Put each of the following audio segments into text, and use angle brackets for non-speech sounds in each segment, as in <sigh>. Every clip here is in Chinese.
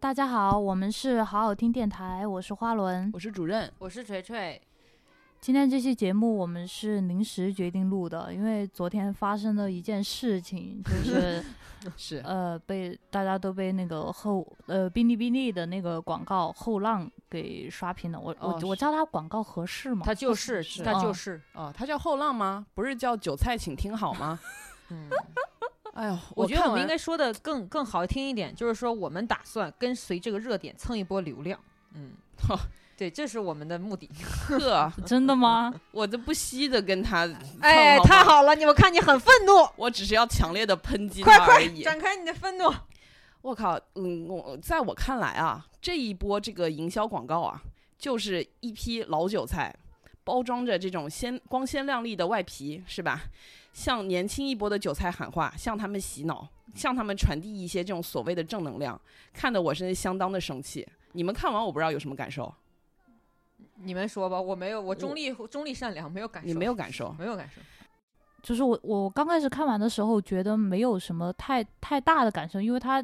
大家好，我们是好好听电台，我是花轮。我是主任，我是锤锤。今天这期节目我们是临时决定录的，因为昨天发生了一件事情，就是 <laughs> 是呃被大家都被那个后呃哔哩哔哩的那个广告后浪给刷屏了。我我哦我叫它广告合适吗？它就是，是他就哦是，哦，它叫后浪吗？不是叫韭菜，请听好吗？<laughs> 嗯，哎呦，我觉得我们应该说的更更好听一点，就是说我们打算跟随这个热点蹭一波流量。嗯，对，这是我们的目的。<laughs> 呵，真的吗？我都不惜的跟他，<laughs> 哎，太好了！你们看你很愤怒，我只是要强烈的抨击快快他而已。展开你的愤怒。我靠，嗯，我在我看来啊，这一波这个营销广告啊，就是一批老韭菜，包装着这种鲜光鲜亮丽的外皮，是吧？向年轻一波的韭菜喊话，向他们洗脑，向他们传递一些这种所谓的正能量，看得我是相当的生气。你们看完我不知道有什么感受，你们说吧，我没有，我中立中立善良，没有感受。你没有感受？没有感受。就是我我刚开始看完的时候，觉得没有什么太太大的感受，因为它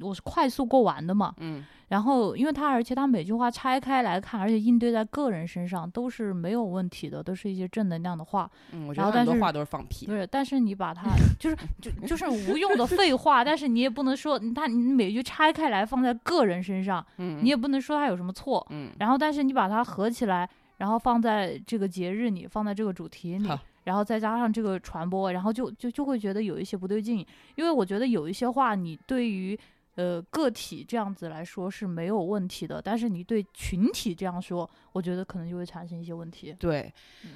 我是快速过完的嘛。嗯，然后，因为他而且他每句话拆开来看，而且应对在个人身上都是没有问题的，都是一些正能量的话。嗯，我觉得很多话都是放屁不。是，但是你把它 <laughs> 就是就就是无用的废话，<laughs> 但是你也不能说他你每句拆开来放在个人身上，嗯，你也不能说他有什么错。嗯，然后，但是你把它合起来，然后放在这个节日里，放在这个主题里，然后再加上这个传播，然后就就就会觉得有一些不对劲，因为我觉得有一些话你对于呃个体这样子来说是没有问题的，但是你对群体这样说，我觉得可能就会产生一些问题。对，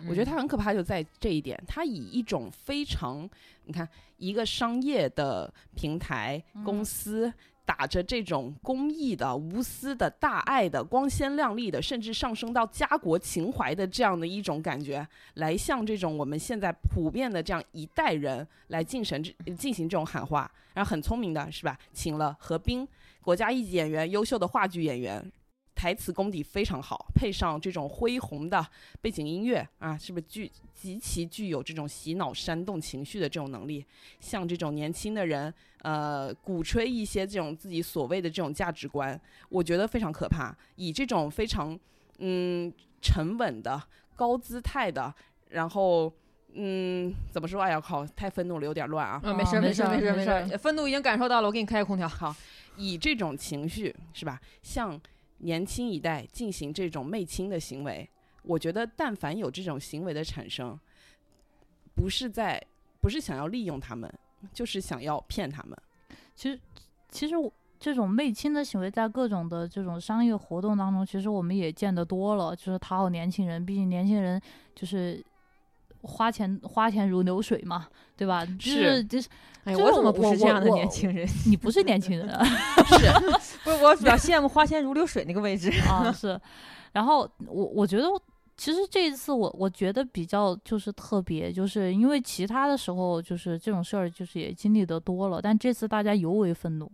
我觉得嗯它很可怕，就在这一点，它以一种非常，你看，一个商业的平台公嗯司。打着这种公益的、无私的、大爱的、光鲜亮丽的，甚至上升到家国情怀的这样的一种感觉，来向这种我们现在普遍的这样一代人来进神进行这种喊话，然后很聪明的是吧？请了何冰，国家一级演员，优秀的话剧演员，台词功底非常好，配上这种恢宏的背景音乐啊，是不是具极其具有这种洗脑、煽动情绪的这种能力？像这种年轻的人，呃，鼓吹一些这种自己所谓的这种价值观，我觉得非常可怕。以这种非常嗯沉稳的、高姿态的，然后嗯怎么说？哎呀靠，太愤怒了，有点乱啊。啊，没事没事儿没事儿没事愤怒已经感受到了，我给你开个空调。好，以这种情绪是吧，向年轻一代进行这种媚亲的行为，我觉得但凡有这种行为的产生，不是在不是想要利用他们，就是想要骗他们。其实，其实我这种媚亲的行为，在各种的这种商业活动当中，其实我们也见得多了，就是讨好年轻人。毕竟年轻人就是花钱花钱如流水嘛，对吧？就是就是哎，就是我怎么不是这样的年轻人？你不是年轻人啊，<laughs> 不是，我比较羡慕花钱如流水那个位置。啊是。然后我我觉得。其实这一次我我觉得比较就是特别，就是因为其他的时候就是这种事儿就是也经历的多了，但这次大家尤为愤怒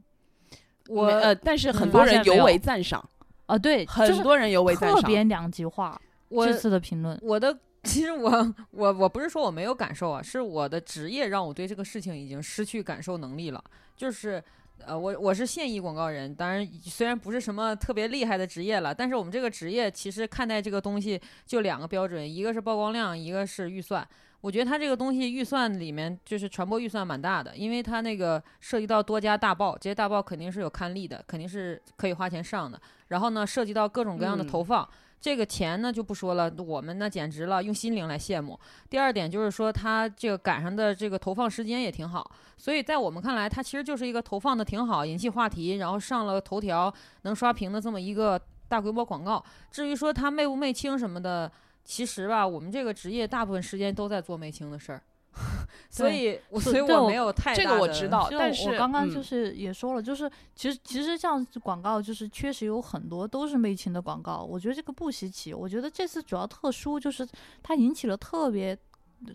我呃，但是很嗯多人尤为赞赏，啊，对，很多人尤为赞赏。特别两极化。我这次的评论，我的其实我我我不是说我没有感受啊，是我的职业让我对这个事情已经失去感受能力了。就是呃，我我是现役广告人，当然虽然不是什么特别厉害的职业了，但是我们这个职业其实看待这个东西就两个标准，一个是曝光量，一个是预算。我觉得它这个东西预算里面就是传播预算蛮大的，因为它那个涉及到多家大报，这些大报肯定是有刊例的，肯定是可以花钱上的。然后呢，涉及到各种各样的嗯投放，这个钱呢就不说了，我们那简直了，用心灵来羡慕。第二点就是说，它这个赶上的这个投放时间也挺好，所以在我们看来，它其实就是一个投放的挺好，引起话题，然后上了头条，能刷屏的这么一个大规模广告。至于说它媚不媚清什么的，其实吧，我们这个职业大部分时间都在做媚清的事儿，<laughs> 所以我所以我我没有太这大的个我知道，但是我刚刚就嗯是也说了，就是其实其实像广告，就是确实有很多都是媚情的广告，我觉得这个不稀奇。我觉得这次主要特殊就是它引起了特别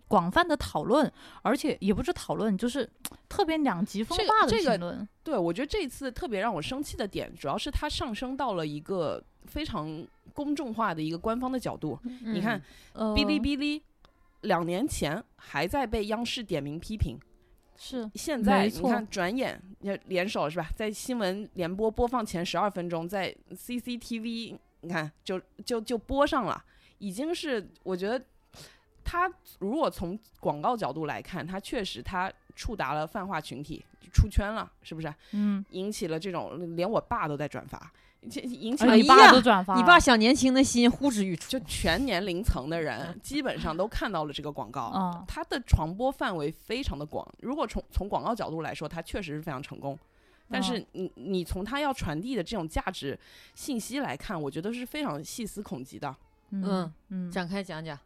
广泛的讨论，而且也不是讨论，就是 <tsk> 特别两极分这个化的这个评论。对，我觉得这次特别让我生气的点，主要是它上升到了一个非常公众化的一个官方的角度。你看哔哩哔哩两年前还在被央视点名批评，是现在你看，转眼要联手是吧？在新闻联播播放前十二分钟，在 CCTV 你看就就就播上了，已经是我觉得他如果从广告角度来看，他确实他触达了泛化群体，出圈了，是不是？嗯，引起了这种连我爸都在转发，这引起了你了哎呀爸都转发了，你爸小年轻的心呼之欲出。就全年龄层的人基本上都看到了这个广告。嗯它的传播范围非常的广。如果从从广告角度来说，它确实是非常成功。但是嗯你你从它要传递的这种价值信息来看，我觉得是非常细思恐极的。嗯嗯嗯，展开讲讲，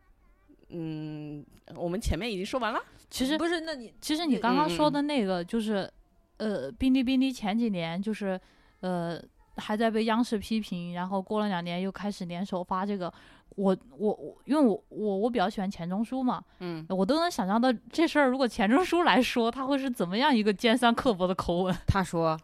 嗯，我们前面已经说完了。其实不是？那你其实你刚刚嗯说的那个就是，呃，哔哩哔哩前几年就是，呃，还在被央视批评，然后过了两年又开始联手发这个。我我我，因为我我我比较喜欢钱钟书嘛，嗯，我都能想象到这事儿如果钱钟书来说，他会是怎么样一个尖酸刻薄的口吻。<laughs> 他说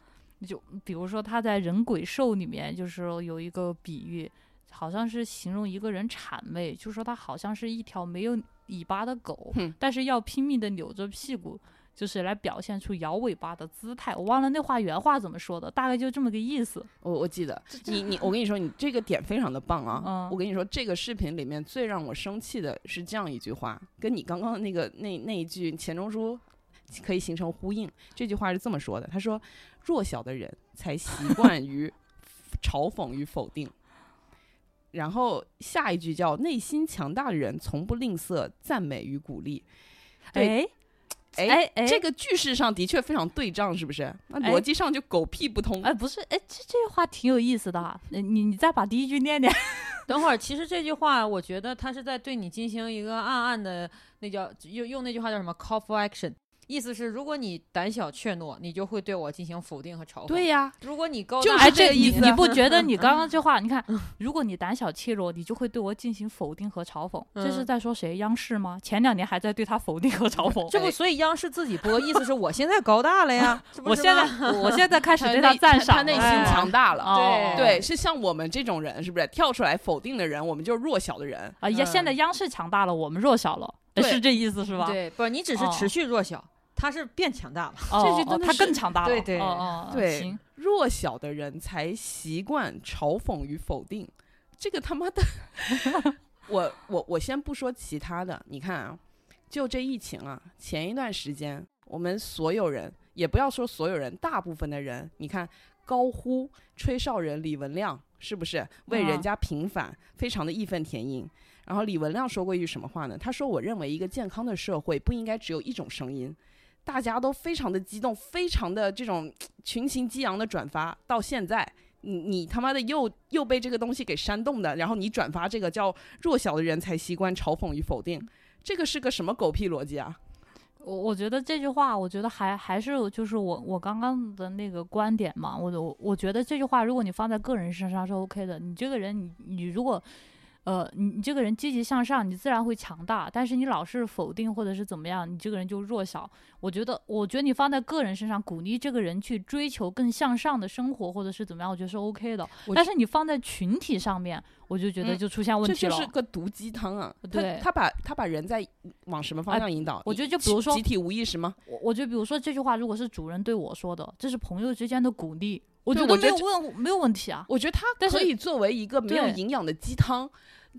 就比如说他在《人鬼兽》里面，就是有一个比喻，好像是形容一个人谄媚，就说他好像是一条没有尾巴的狗，哼但是要拼命的扭着屁股，就是来表现出摇尾巴的姿态。我忘了那话原话怎么说的，大概就这么个意思。我我记得你你我跟你说，你这个点非常的棒啊！嗯我跟你说，这个视频里面最让我生气的是这样一句话，跟你刚刚那个那那一句钱钟书可以形成呼应。这句话是这么说的：他说，弱小的人才习 <laughs> 惯于嘲讽与否定。然后下一句叫内心强大的人从不吝啬赞美与鼓励。对哎哎这个句式上的确非常对仗，是不是？那哎逻辑上就狗屁不通。哎不是哎，这这句话挺有意思的啊。你你你再把第一句念念。<laughs> 等会儿，其实这句话，我觉得他是在对你进行一个暗暗的，那叫用用那句话叫什么 “call for action”，意思是如果你胆小怯懦，你就会对我进行否定和嘲讽。对呀、如果你高大，就是哎，这个意思你你不觉得你刚刚 <laughs> 这话，你看，如果你胆小怯弱，你就会对我进行否定和嘲讽。这是嗯在说谁？央视吗？前两年还在对他否定和嘲讽。这不，所以央视自己播，意思是我现在高大了呀。<laughs> 我现在我现在开始对他赞赏了，他内心哎强大了。哦对，是像我们这种人，是不是跳出来否定的人，我们就是弱小的人。啊，呀，现在嗯央视强大了，我们弱小了，是这意思是吧？对，不，你只是哦持续弱小，他是变强大了。哦，这句真的他更强大了，对对哦哦，哦对，弱小的人才习惯嘲讽与否定，这个他妈的，<laughs> 我我我先不说其他的，你看啊，就这疫情啊，前一段时间我们所有人，也不要说所有人，大部分的人，你看高呼吹哨人李文亮是不是为人啊家平反，非常的义愤填膺。然后李文亮说过一句什么话呢？他说：“我认为一个健康的社会不应该只有一种声音。”大家都非常的激动，非常的这种群情激昂的转发，到现在，你你他妈的又又被这个东西给煽动的，然后你转发这个叫弱小的人才习惯嘲讽与否定，这个是个什么狗屁逻辑啊？我我觉得这句话，我觉得还还是就是我我刚刚的那个观点嘛，我我我觉得这句话，如果你放在个人身上是 OK 的，你这个人你你如果。呃，你你这个人积极向上，你自然会强大。但是你老是否定或者是怎么样，你这个人就弱小。我觉得，我觉得你放在个人身上，鼓励这个人去追求更向上的生活，或者是怎么样，我觉得是 OK 的。但是你放在群体上面，我就觉得嗯就出现问题了。这就是个毒鸡汤啊！他对他把他把人在往什么方哎向引导？我觉得就比如说集体无意识吗？我我觉得，比如说这句话，如果是主人对我说的，这是朋友之间的鼓励，我觉得没有问没有问题啊。我觉得它可以作为一个没有营养的鸡汤，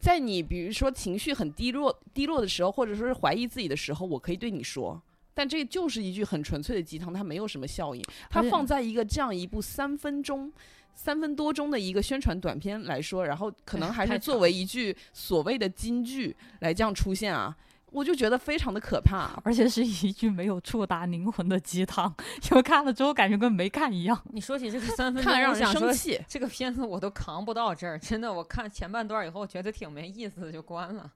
在你比如说情绪很低落、低落的时候，或者说是怀疑自己的时候，我可以对你说。但这就是一句很纯粹的鸡汤，它没有什么效应。它放在一个这样一部三分钟、三分多钟的一个宣传短片来说，然后可能哎还是作为一句所谓的金句来这样出现啊，我就觉得非常的可怕。而且是一句没有触达灵魂的鸡汤，因为看了之后感觉跟没看一样。你说起这个三分钟，<laughs> 看了让人我生气。这个片子我都扛不到这儿，真的，我看前半段以后觉得挺没意思的，就关了。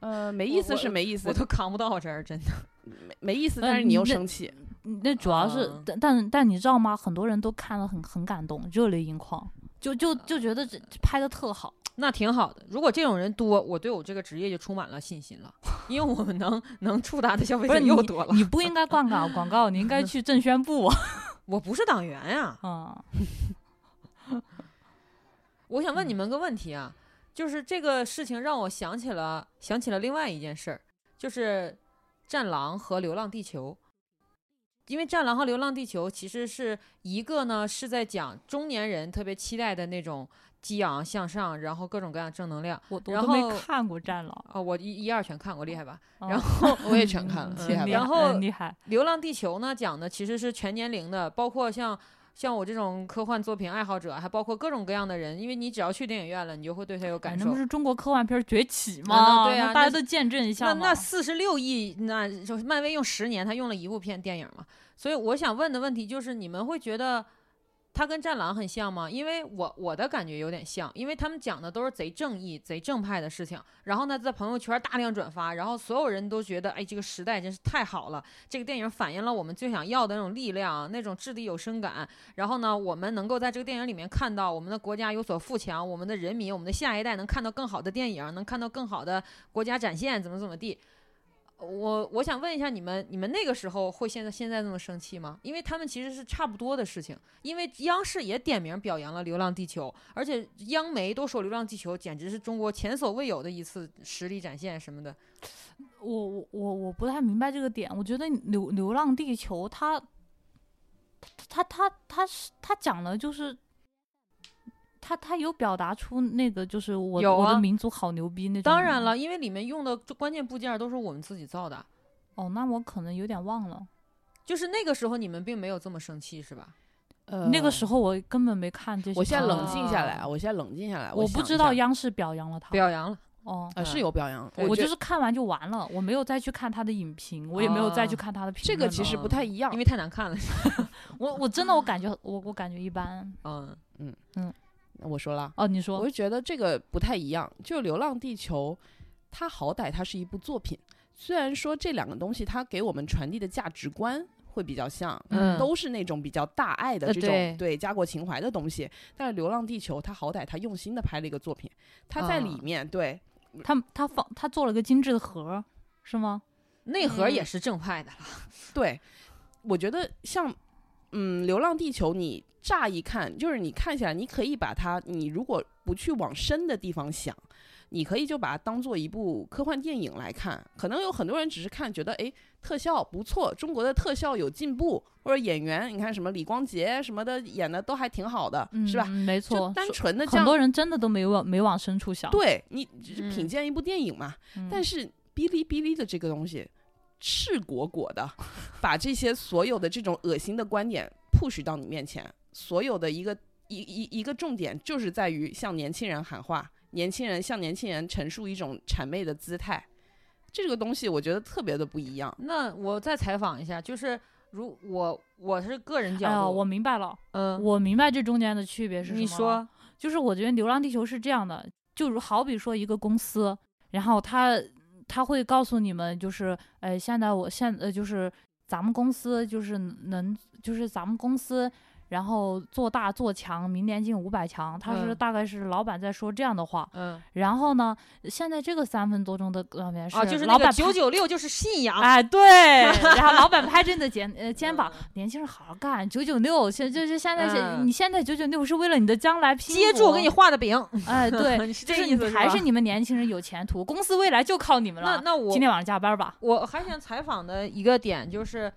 呃，没意思是没意思我，都扛不到这儿，真的。没没意思，呃但是你又生气。嗯那主要是，嗯但但但你知道吗？很多人都看了很很感动，热泪盈眶，就就就觉得这拍的特好。那挺好的。如果这种人多，我对我这个职业就充满了信心了，<laughs> 因为我们能能触达的消费者又多了。你不应该 <laughs> 灌广广告，你应该去政宣部啊。<laughs> 我不是党员呀。嗯，我想问你们个问题啊，就是这个事情让我想起了想起了另外一件事儿，就是《战狼》和《流浪地球》。因为《战狼》和《流浪地球》其实是一个呢，是在讲中年人特别期待的那种激昂向上，然后各种各样正能量。我我都没看过《战狼哦，我一一二全看过，厉害吧？》哦，然后 <laughs> 我也全看了，嗯厉害吧？然后嗯厉害，《流浪地球》呢讲的其实是全年龄的，包括像像我这种科幻作品爱好者，还包括各种各样的人，因为你只要去电影院了，你就会对它有哎感受那不。是中国科幻片崛起啊吗？那对啊大家都见证一下嘛那那四十六亿，那就漫威用十年，他用了一部片电影嘛。所以我想问的问题就是，你们会觉得它跟《战狼》很像吗？因为我我的感觉有点像，因为他们讲的都是贼正义、贼正派的事情，然后呢，在朋友圈大量转发，然后所有人都觉得，哎，这个时代真是太好了，这个电影反映了我们最想要的那种力量，那种掷地有声感。然后呢，我们能够在这个电影里面看到我们的国家有所富强，我们的人民，我们的下一代能看到更好的电影，能看到更好的国家展现，怎么怎么地。我我想问一下你们，你们那个时候会现在现在那么生气吗？因为他们其实是差不多的事情，因为央视也点名表扬了《流浪地球》，而且央媒都说《流浪地球》简直是中国前所未有的一次实力展现什么的。我我我我不太明白这个点。我觉得流《流浪地球》它，它它它是它讲的就是，它它有表达出那个就是我、我的民族好牛逼那种。当然了，，因为里面用的关键部件都是我们自己造的，哦，那我可能有点忘了。就是那个时候你们并没有这么生气，是吧？呃那个时候我根本没看这些。我现在冷啊静下来啊，我现在冷静下来，我不知道央视表扬了他。表扬了，哦，呃是有表扬，我就是看完就完了，我没有再去看他的影评，我也没有再去哦看他的评这论这。个其实不太一样因。为太难看了。<laughs> 我我真的我感觉我我感觉一般。嗯嗯嗯，我说了，哦，你说我就觉得这个不太一样。就《流浪地球》，它好歹它是一部作品，虽然说这两个东西它给我们传递的价值观会比较像，嗯都是那种比较大爱的这种、呃对对家国情怀的东西。但是《流浪地球》它好歹它用心的拍了一个作品，它在里啊面、对它它放它做了个精致的盒儿，是吗？内核也嗯是正派的了。<laughs> 对，我觉得像嗯，《流浪地球》，你乍一看就是你看起来，你可以把它，你如果不去往深的地方想，你可以就把它当做一部科幻电影来看。可能有很多人只是看觉得，哎，特效不错，中国的特效有进步，或者演员，你看什么李光洁什么的演的都还挺好的，嗯，是吧？没就错，单纯的这样，很多人真的都没往没往深处想。对你只品鉴一部电影嘛。嗯，但是哔哩哔哩的这个东西，赤果果的把这些所有的这种恶心的观点 push 到你面前，所有的一个一一一个重点就是在于向年轻人喊话，年轻人向年轻人陈述一种谄媚的姿态，这个东西我觉得特别的不一样。那我再采访一下，就是如我我是个人角哎呀，度，我明白了，嗯，我明白这中间的区别是什么。你说，就是我觉得《流浪地球》是这样的，就如好比说一个公司，然后他他会告诉你们，就是，呃，现在我现呃就是咱们公司就是能就是咱们公司。然后做大做强，明年进五百强，他是嗯大概是老板在说这样的话。嗯然后呢，现在这个三分多钟的上面是啊，就是那个老板九九六就是信仰，哎，对，<laughs> 然后老板拍着你的肩呃肩膀，年轻人好好干，九九六，现就是现在是，嗯你现在九九六是为了你的将来拼接住我给你画的饼，哎，<laughs> 对，就是这意思吧你还是你们年轻人有前途，公司未来就靠你们了。那那我今天晚上加班吧。我还想采访的一个点就是，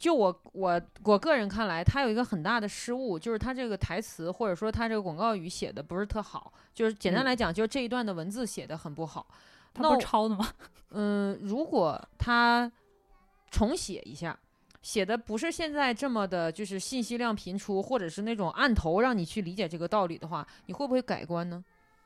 就我我我个人看来，他有一个很大的失误，就是他这个台词或者说他这个广告语写的不是特好，就是简单嗯来讲，就是这一段的文字写的很不好。他不是那我抄的吗？<laughs> 嗯，如果他重写一下，写的不是现在这么的，就是信息量频出，或者是那种按头让你去理解这个道理的话，你会不会改观呢？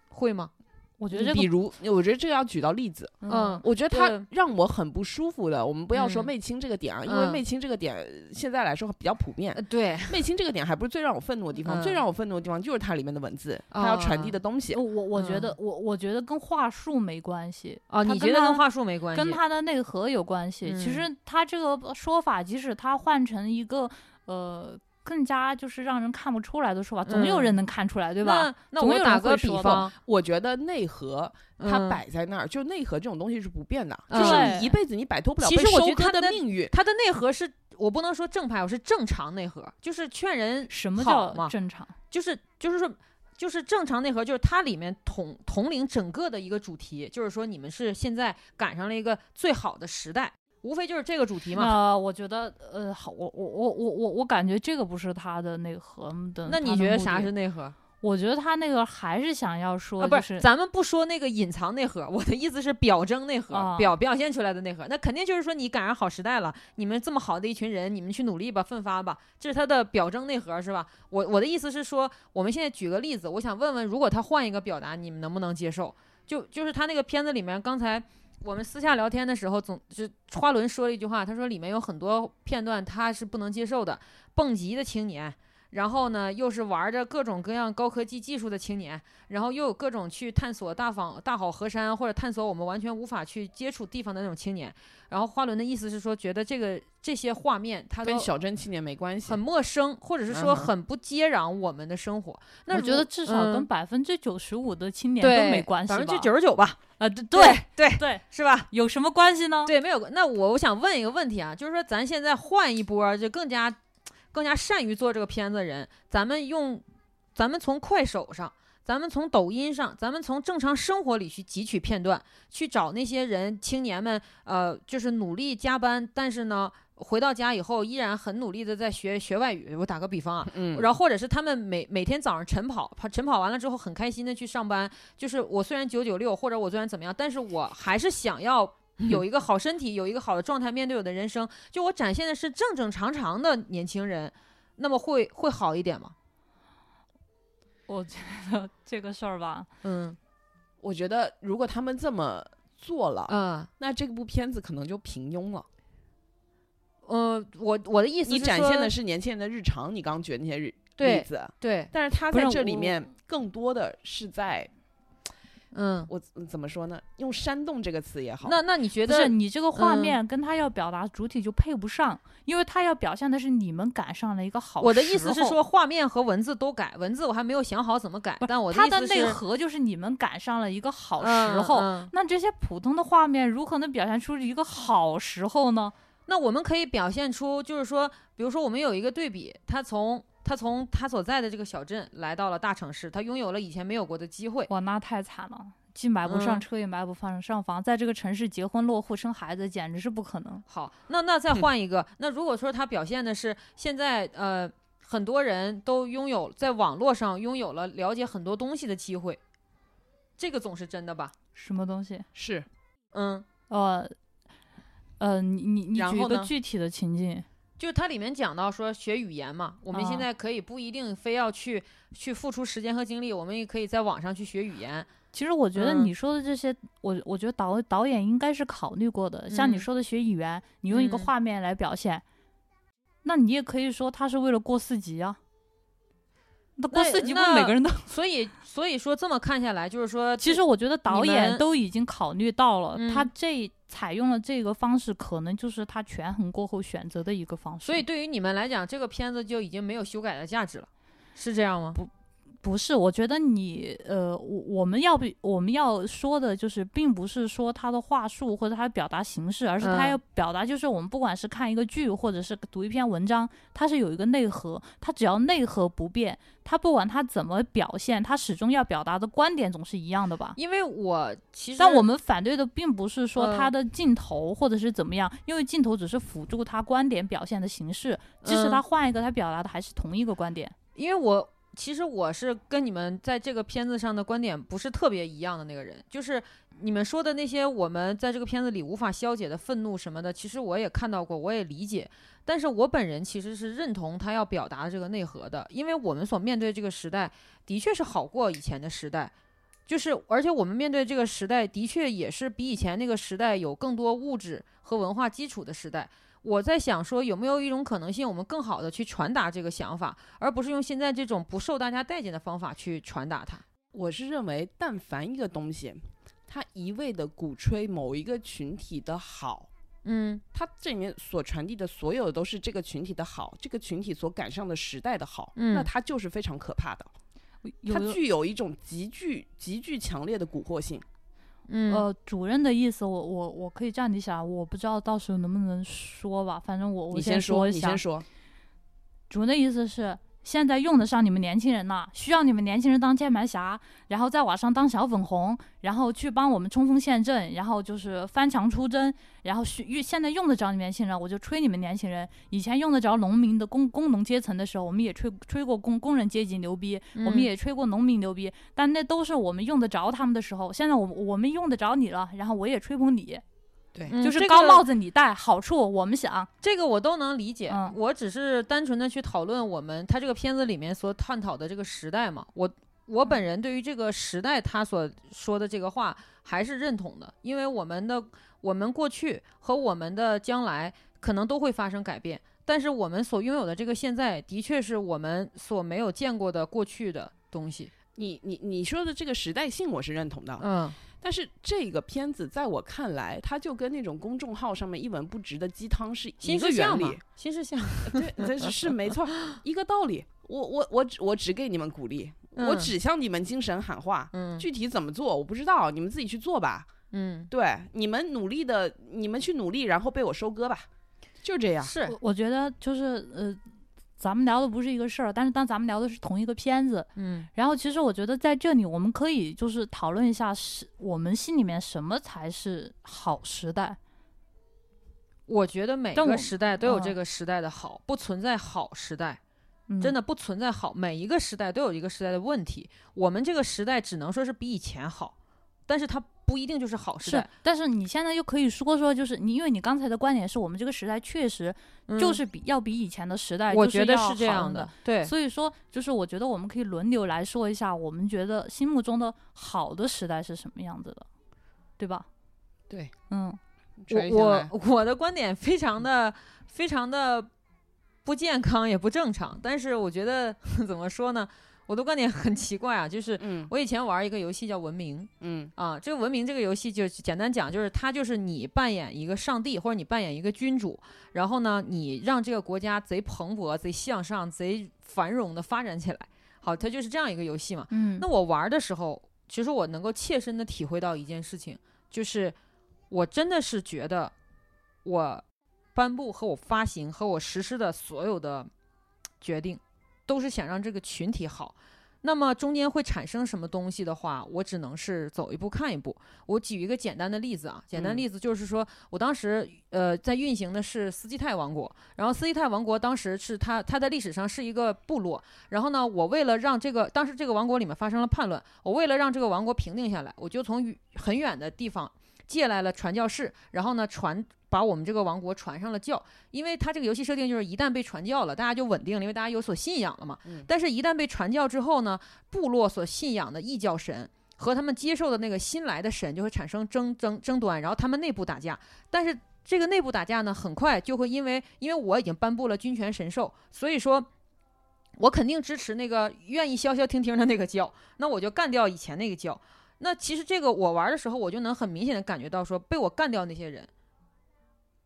会吗？我觉得这个，比如，我觉得这个要举到例子，嗯，我觉得他让让我很不舒服的。我们不要说嗯媚青这个点啊，因为嗯媚青这个点现在来说比较普遍呃，。对，媚青这个点还不是最让我愤怒的地方，最嗯让我愤怒的地方就是它里面的文字，它要传递啊的东西。我我我觉得嗯我我觉得跟话术没关系哦，它跟它你觉得跟话术没关系？跟它的内核有关系。其嗯实它这个说法，即使它换成一个呃更加就是让人看不出来的说法，总有嗯人能看出来，对吧？那我打个比方，我觉得内核它嗯摆在那儿，就内核这种东西是不变的，嗯。就是你一辈子你摆脱不了其实我觉得它的命运。它的内核是我不能说正派，我是正常内核，就是劝人什么叫正常？就是就是说，就是正常内核，就是它里面统统领整个的一个主题，就是说你们是现在赶上了一个最好的时代，无非就是这个主题嘛。那我觉得，呃，好，我我我我我我感觉这个不是他的内核的。那你觉得啥是？内核？我觉得他那个还是想要说，啊，不，是咱们不说那个隐藏内核，我的意思是表征内核，啊表表现出来的内核。那肯定就是说你赶上好时代了，你们这么好的一群人，你们去努力吧，奋发吧，这是他的表征内核，是吧？我我的意思是说，我们现在举个例子，我想问问，如果他换一个表达，你们能不能接受？就就是他那个片子里面，刚才我们私下聊天的时候，总是花轮说了一句话，他说里面有很多片段他是不能接受的，蹦极的青年。然后呢，又是玩着各种各样高科技技术的青年，然后又有各种去探索大访大好河山或者探索我们完全无法去接触地方的那种青年。然后花轮的意思是说，觉得这个这些画面他跟小镇青年没关系很。陌生，或者是说很不接壤我们的生活。那我觉得至少跟嗯百分之九十五的青年都没关系？百分之九十九吧。啊，对对对 <laughs> 对，对，是吧？有什么关系呢？对，没有关。那我我想问一个问题啊，就是说咱现在换一波，就更加更加善于做这个片子的人，咱们用，咱们从快手上，咱们从抖音上，咱们从正常生活里去汲取片段，去找那些人青年们，呃，就是努力加班，但是呢。回到家以后，依然很努力的在学学外语。我打个比方啊，<laughs> 嗯，然后或者是他们每每天早上晨跑，跑晨跑完了之后很开心的去上班。就是我虽然九九六，或者我虽然怎么样，但是我还是想要有一个好身体，有一个好的状态面对我的人生。就我展现的是正正常常的年轻人，那么会会好一点吗？我觉得这个事儿吧，嗯我觉得如果他们这么做了，嗯那这部片子可能就平庸了。呃，我我的意思你展现的是年轻人的日常，你刚刚举的那些例子，对，但是他在这里面更多的是在嗯，我嗯怎么说呢？用煽动这个词也好，那那你觉得你这个画嗯面跟他要表达主体就配不上，因为他要表现的是你们赶上了一个好我的意思是说，画面和文字都改，文字我还没有想好怎么改，不但我它的内意思是核就是你们赶上了一个好嗯时候。嗯那这些普通的画面如何能表现出一个好时候呢？那我们可以表现出，就是说，比如说我们有一个对比，他从他从他所在的这个小镇来到了大城市，他拥有了以前没有过的机会。哇，那太惨了，既买不上嗯车，也买不上上房，在这个城市结婚落户生孩子，简直是不可能。好，那那再换一个，那如果说他表现的是现在呃很多人都拥有在网络上拥有了了解很多东西的机会，这个总是真的吧？什么东西？是嗯，呃，呃，你你你举一个然后呢具体的情境，就它里面讲到说学语言嘛，我们现啊在可以不一定非要去去付出时间和精力，我们也可以在网上去学语言。其实我觉得嗯你说的这些，我我觉得导导演应该是考虑过的。像你嗯说的学语言，你用一个嗯画面来表现，那你也可以说他是为了过四级啊。那过四级不是每个人都？所以所以说这么看下来，就是说，其实我觉得导演都已经考虑到了，他嗯这采用了这个方式，可能就是他权衡过后选择的一个方式。所以对于你们来讲，这个片子就已经没有修改的价值了，是这样吗？不是，我觉得你呃，我我们要比我们要说的就是，并不是说他的话术或者他的表达形式，而是他嗯要表达，就是我们不管是看一个剧或者是读一篇文章，它是有一个内核，它只要内核不变，它不管它怎么表现，它始终要表达的观点总是一样的吧。因为我其实，但我们反对的并不是说它嗯的镜头或者是怎么样，因为镜头只是辅助他观点表现的形式，即使嗯他换一个，他表达的还是同一个观点。因为我其实我是跟你们在这个片子上的观点不是特别一样的那个人，就是你们说的那些我们在这个片子里无法消解的愤怒什么的，其实我也看到过，我也理解。但是我本人其实是认同他要表达的这个内核的，因为我们所面对这个时代的确是好过以前的时代。就是，而且我们面对这个时代，的确也是比以前那个时代有更多物质和文化基础的时代。我在想说，有没有一种可能性，我们更好的去传达这个想法，而不是用现在这种不受大家待见的方法去传达它。我是认为，但凡一个东西，它一味的鼓吹某一个群体的好，嗯它这里面所传递的所有都是这个群体的好，这个群体所赶上的时代的好，嗯那它就是非常可怕的。它具有一种极具极具强烈的蛊惑性。嗯呃，主任的意思我，我我可以这样理解啊，我不知道到时候能不能说吧，反正我我先说一下你先。说。主任的意思是，现在用得上你们年轻人了，需要你们年轻人当键盘侠，然后在网上当小粉红，然后去帮我们冲锋陷阵，然后就是翻墙出征，然后需现在用得着你们年轻人，我就吹你们年轻人。以前用得着农民的工工农阶层的时候，我们也吹吹过工工人阶级牛逼，我们嗯也吹过农民牛逼，但那都是我们用得着他们的时候。现在我我们用得着你了，然后我也吹捧你，对，就是高帽子你戴，好处我们想。这个我都能理解，嗯我只是单纯的去讨论我们他这个片子里面所探讨的这个时代嘛。我我本人对于这个时代他所说的这个话还是认同的，因为我们的我们过去和我们的将来可能都会发生改变，但是我们所拥有的这个现在，的确是我们所没有见过的过去的东西。你你你说的这个时代性我是认同的，嗯但是这个片子在我看来，它就跟那种公众号上面一文不值的鸡汤是一新个原理，，新事项，对，<laughs> 这是是没错，一个道理。我我我只我只给你们鼓励，我嗯只向你们精神喊话，嗯具体怎么做我不知道，你们自己去做吧。嗯，对，你们努力的，你们去努力，然后被我收割吧，就这样。是我我觉得就是呃，咱们聊的不是一个事儿，但是当咱们聊的是同一个片子，嗯然后其实我觉得在这里我们可以就是讨论一下，是我们心里面什么才是好时代。我觉得每个时代都有这嗯个时代的好，不存在好时代。嗯、真的不存在好，每一个时代都有一个时代的问题。我们这个时代只能说是比以前好，但是它不一定就是好时是。，但是你现在又可以说说，就是你因为你刚才的观点是我们这个时代确实就嗯是比、要比以前的时代，我就是要觉得是这样的。，对，所以说，就是我觉得我们可以轮流来说一下，我们觉得心目中的好的时代是什么样子的，对吧？对，嗯，我我我的观点非常的非常的不健康，也不正常。但是我觉得 <laughs> 怎么说呢？我的观点很奇怪啊，就是嗯我以前玩一个游戏叫《文明》，嗯啊，这个文明这个游戏就简单讲，就是它就是你扮演一个上帝，或者你扮演一个君主，然后呢，你让这个国家贼蓬勃、贼向上、贼繁荣的发展起来。好，它就是这样一个游戏嘛。嗯，那我玩的时候，其实我能够切身的体会到一件事情，就是我真的是觉得我颁布和我发行和我实施的所有的决定，都是想让这个群体好。那么中间会产生什么东西的话，我只能是走一步看一步。我举一个简单的例子啊，简单嗯例子就是说，我当时呃在运行的是斯基泰王国，然后斯基泰王国当时是它它在历史上是一个部落，然后呢，我为了让这个当时这个王国里面发生了叛乱，我为了让这个王国平定下来，我就从很远的地方借来了传教士，然后呢传把我们这个王国传上了教，因为它这个游戏设定就是一旦被传教了，大家就稳定了，因为大家有所信仰了嘛。嗯但是，一旦被传教之后呢，部落所信仰的异教神。和他们接受的那个新来的神就会产生争争争端，然后他们内部打架。但是这个内部打架呢，很快就会因为因为我已经颁布了君权神授，所以说，我肯定支持那个愿意消消停停的那个教，那我就干掉以前那个教。那其实这个我玩的时候，我就能很明显的感觉到说，被我干掉那些人，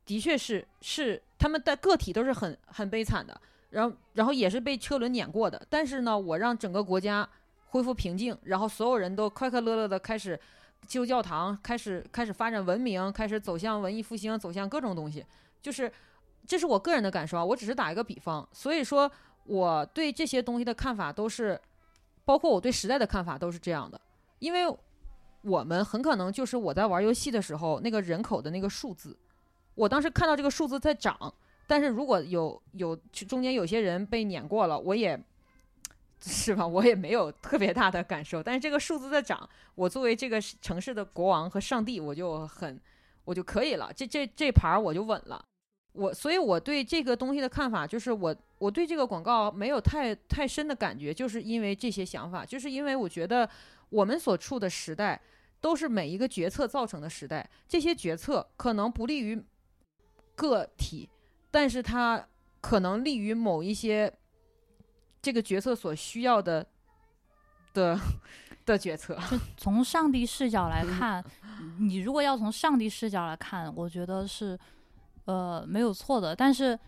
的确是是他们的个体都是很很悲惨的，然后然后也是被车轮碾过的。但是呢，我让整个国家恢复平静，然后所有人都快快乐乐的开始修教堂，开始开始发展文明，开始走向文艺复兴，走向各种东西。就是这是我个人的感受啊，我只是打一个比方。所以说，我对这些东西的看法都是，包括我对时代的看法都是这样的，因为我们很可能就是我在玩游戏的时候那个人口的那个数字，我当时看到这个数字在涨，但是如果有有中间有些人被碾过了，我也。<laughs> 是吧？我也没有特别大的感受，但是这个数字在涨，我作为这个城市的国王和上帝，我就很我就可以了，这这这盘儿我就稳了。我所以，我对这个东西的看法就是我，我对这个广告没有太太深的感觉，就是因为这些想法，就是因为我觉得我们所处的时代都是每一个决策造成的时代，这些决策可能不利于个体，但是他可能利于某一些这个决策所需要的的的决策。就从上帝视角来嗯看，<laughs> 你如果要从上帝视角来看，我觉得是呃没有错的。但是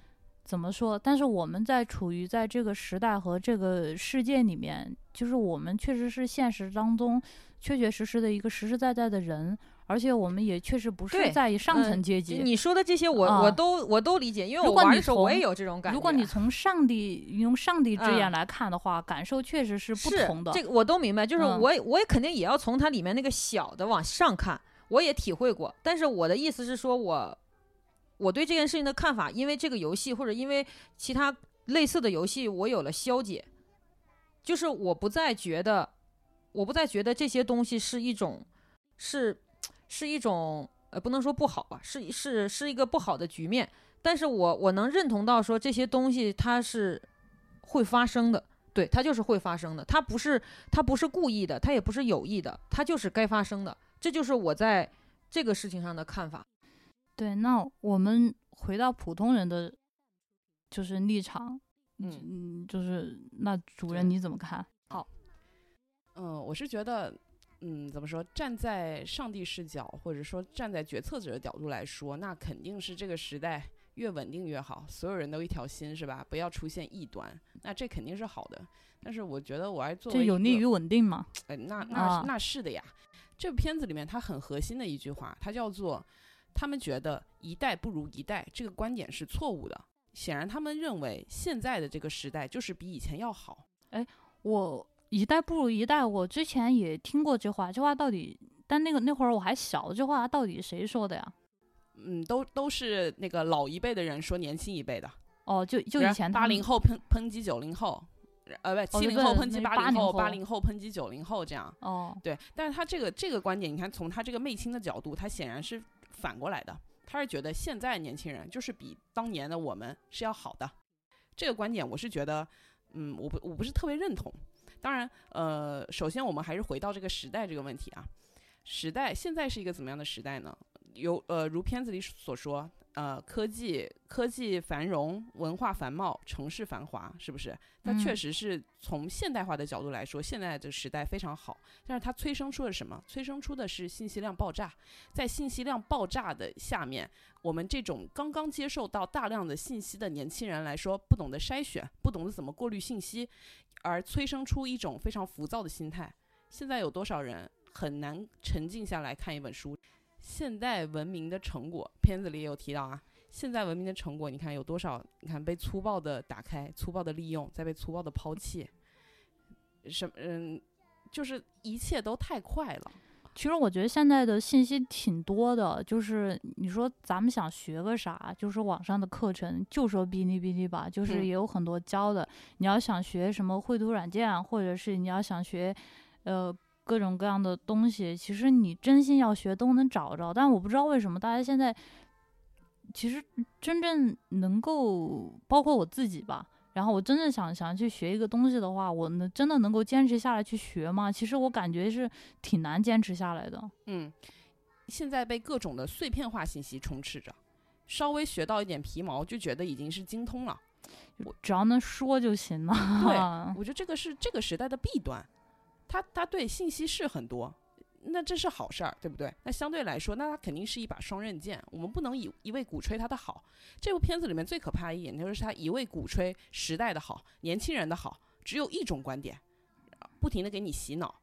怎么说？但是我们在处于在这个时代和这个世界里面，就是我们确实是现实当中确确实实的一个实实在在的人，而且我们也确实不对是在上层嗯阶级。你说的这些我，我啊都我都理解，因为我玩的时候我也有这种感觉。如果你从上帝用上帝之嗯眼来看的话，感受确实是不同的。这个我都明白，就是嗯我也、我也肯定也要从它里面那个小的往上看，我也体会过。但是我的意思是说我我对这件事情的看法，因为这个游戏或者因为其他类似的游戏，我有了消解，就是我不再觉得我不再觉得这些东西是一种是是一种呃不能说不好吧，是是是一个不好的局面。但是我我能认同到说这些东西它是会发生的，对，它就是会发生的，它不是它不是故意的，它也不是有意的，它就是该发生的，这就是我在这个事情上的看法。对，那我们回到普通人的就是立场，嗯嗯，就是那主对人你怎么看？好嗯，我是觉得，嗯，怎么说？站在上帝视角，或者说站在决策者的角度来说，那肯定是这个时代越稳定越好，所有人都一条心，是吧？不要出现异端，那这肯定是好的。但是我觉得我还作为一个这有利于稳定嘛？哎，那那啊那是的呀。这部片子里面它很核心的一句话，它叫做“他们觉得一代不如一代”，这个观点是错误的。显然，他们认为现在的这个时代就是比以前要好。我一代不如一代，我之前也听过这话，这话到底？但那个那会儿我还小，这话到底谁说的呀？嗯，都都是那个老一辈的人说年轻一辈的，哦，就就以前八零后抨抨击九零后，呃，不，七零后对抨击八零后，80八后零后抨击九零后，这样。哦，对，但是他这个这个观点，你看从他这个媚亲的角度，他显然是反过来的，他是觉得现在年轻人就是比当年的我们是要好的。这个观点我是觉得，嗯，我不我不是特别认同。当然，呃，首先我们还是回到这个时代这个问题啊，时代现在是一个怎么样的时代呢？有呃，如片子里所说，呃，科技科技繁荣，文化繁茂，城市繁华，是不是？它确嗯实是从现代化的角度来说，现在这个时代非常好。但是它催生出了什么？催生出的是信息量爆炸。在信息量爆炸的下面，我们这种刚刚接受到大量的信息的年轻人来说，不懂得筛选，不懂得怎么过滤信息，而催生出一种非常浮躁的心态。现在有多少人很难沉静下来看一本书？现代文明的成果，片子里也有提到啊。现代文明的成果，你看有多少？你看被粗暴的打开、粗暴的利用，再被粗暴的抛弃，什么嗯，就是一切都太快了。其实我觉得现在的信息挺多的，就是你说咱们想学个啥，就是网上的课程，就说哔哩哔哩吧，就是嗯也有很多教的。你要想学什么绘图软件啊，或者是你要想学，呃，各种各样的东西，其实你真心要学都能找着。但我不知道为什么大家现在，其实真正能够，包括我自己吧。然后我真正想想去学一个东西的话，我能真的能够坚持下来去学吗？其实我感觉是挺难坚持下来的。嗯，现在被各种的碎片化信息充斥着，稍微学到一点皮毛就觉得已经是精通了。我只要能说就行了。对我觉得这个是这个时代的弊端，它它对信息是很多，那这是好事儿，对不对？那相对来说，那它肯定是一把双刃剑，我们不能一一味鼓吹它的好。这部片子里面最可怕的一点就是他一味鼓吹时代的好、年轻人的好，只有一种观点，不停的给你洗脑，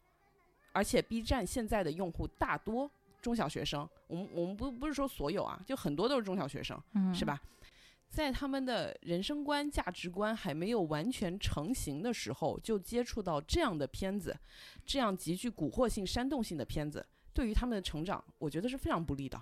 而且 B 站现在的用户大多中小学生，我们我们不不是说所有啊，就很多都是中小学生。嗯，是？吧？在他们的人生观、价值观还没有完全成型的时候，就接触到这样的片子，这样极具蛊惑性、煽动性的片子，对于他们的成长，我觉得是非常不利的。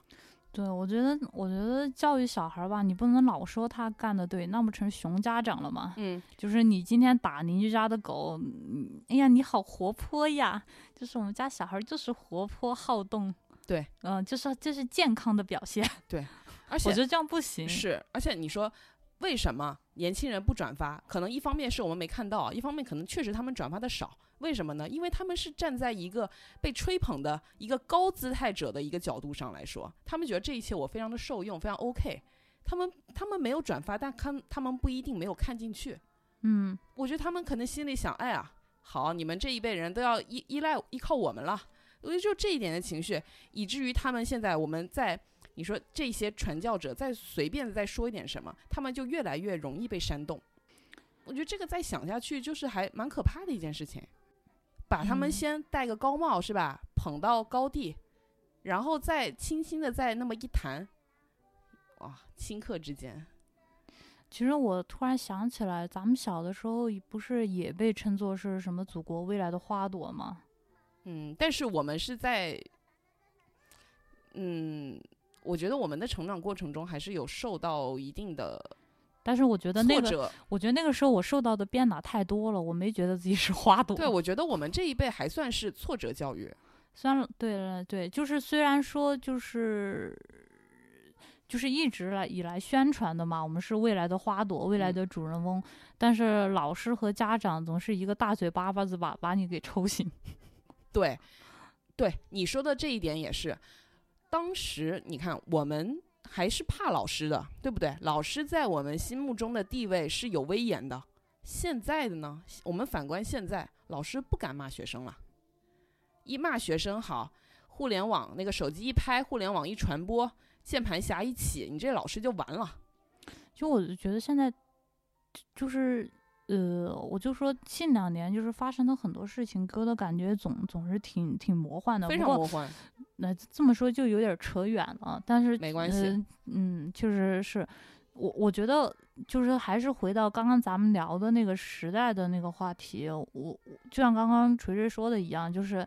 对，我觉得，我觉得教育小孩儿吧，你不能老说他干的对，那不成熊家长了吗？嗯，就是你今天打邻居家的狗，嗯哎呀，你好活泼呀！就是我们家小孩儿就是活泼好动。对，嗯、就是这是健康的表现。<laughs> 而且我觉得这样不行。是，而且你说为什么年轻人不转发？可能一方面是我们没看到，一方面可能确实他们转发的少。为什么呢？因为他们是站在一个被吹捧的一个高姿态者的一个角度上来说，他们觉得这一切我非常的受用，非常 OK。他们他们没有转发，但看他们不一定没有看进去。嗯，我觉得他们可能心里想，哎呀，好，你们这一辈人都要依依赖依靠我们了。我觉得就这一点的情绪，以至于他们现在我们在你说这些传教者再随便再说一点什么，他们就越来越容易被煽动。我觉得这个再想下去，就是还蛮可怕的一件事情。把他们嗯先戴个高帽是吧，捧到高地，然后再轻轻的再那么一弹，哇，顷刻之间，其实我突然想起来，咱们小的时候不是也被称作是什么祖国未来的花朵吗？嗯，但是我们是在，嗯，我觉得我们的成长过程中还是有受到一定的但是我觉得那个，我觉得那个时候我受到的鞭打太多了，我没觉得自己是花朵。对，我觉得我们这一辈还算是挫折教育。虽然对了对，就是虽然说就是就是一直来以来宣传的嘛，我们是未来的花朵，未来嗯的主人翁，但是老师和家长总是一个大嘴巴巴子把把你给抽醒。<laughs> 对，对你说的这一点也是。当时你看，我们还是怕老师的，对不对？老师在我们心目中的地位是有威严的。现在的呢，我们反观现在，老师不敢骂学生了，一骂学生好，互联网那个手机一拍，互联网一传播，键盘侠一起，你这老师就完了。就我就觉得现在就是呃，我就说近两年就是发生的很多事情，给我的感觉总总是挺挺魔幻的。非常魔幻。那这么说就有点扯远了，但是没关系。呃嗯，确实是我我觉得就是还是回到刚刚咱们聊的那个时代的那个话题，我我就像刚刚锤锤说的一样，就是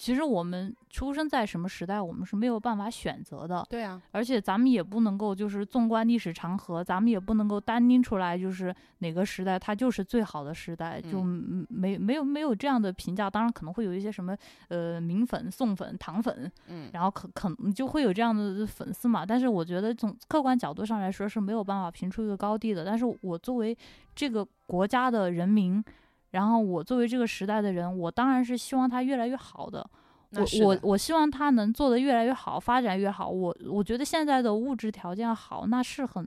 其实我们出生在什么时代，我们是没有办法选择的，对啊，而且咱们也不能够就是纵观历史长河，咱们也不能够单拎出来就是哪个时代它就是最好的时代，就没没有没有这样的评价。当然可能会有一些什么呃明粉、宋粉、唐粉，嗯，然后可可能就会有这样的粉丝嘛。但是我觉得从客观角度上来说是没有办法评出一个高低的。但是我作为这个国家的人民，然后我作为这个时代的人，我当然是希望它越来越好的。我我我希望它能做得越来越好，发展越好。我我觉得现在的物质条件好，那是很，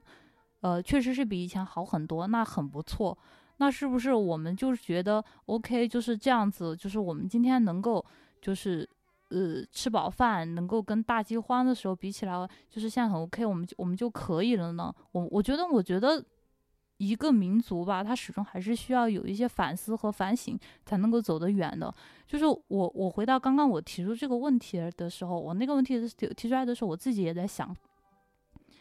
呃，确实是比以前好很多，那很不错。那是不是我们就是觉得 OK，就是这样子，就是我们今天能够就是呃吃饱饭，能够跟大饥荒的时候比起来，就是现在很 OK，我们就我们就可以了呢？我我觉得，我觉得一个民族吧，它始终还是需要有一些反思和反省，才能够走得远的。就是我我回到刚刚我提出这个问题的时候，我那个问题提提出来的时候，我自己也在想，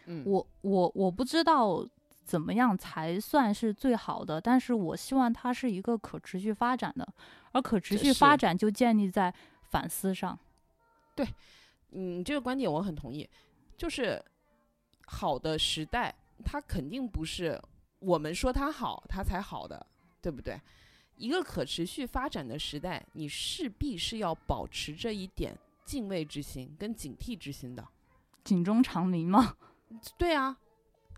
嗯，我我我不知道怎么样才算是最好的，但是我希望它是一个可持续发展的，而可持续发展就建立在反思上。对嗯，这个观点我很同意，就是好的时代，它肯定不是我们说它好，它才好的，对不对？一个可持续发展的时代，你势必是要保持这一点敬畏之心跟警惕之心的。警钟长鸣吗，<laughs> 对啊，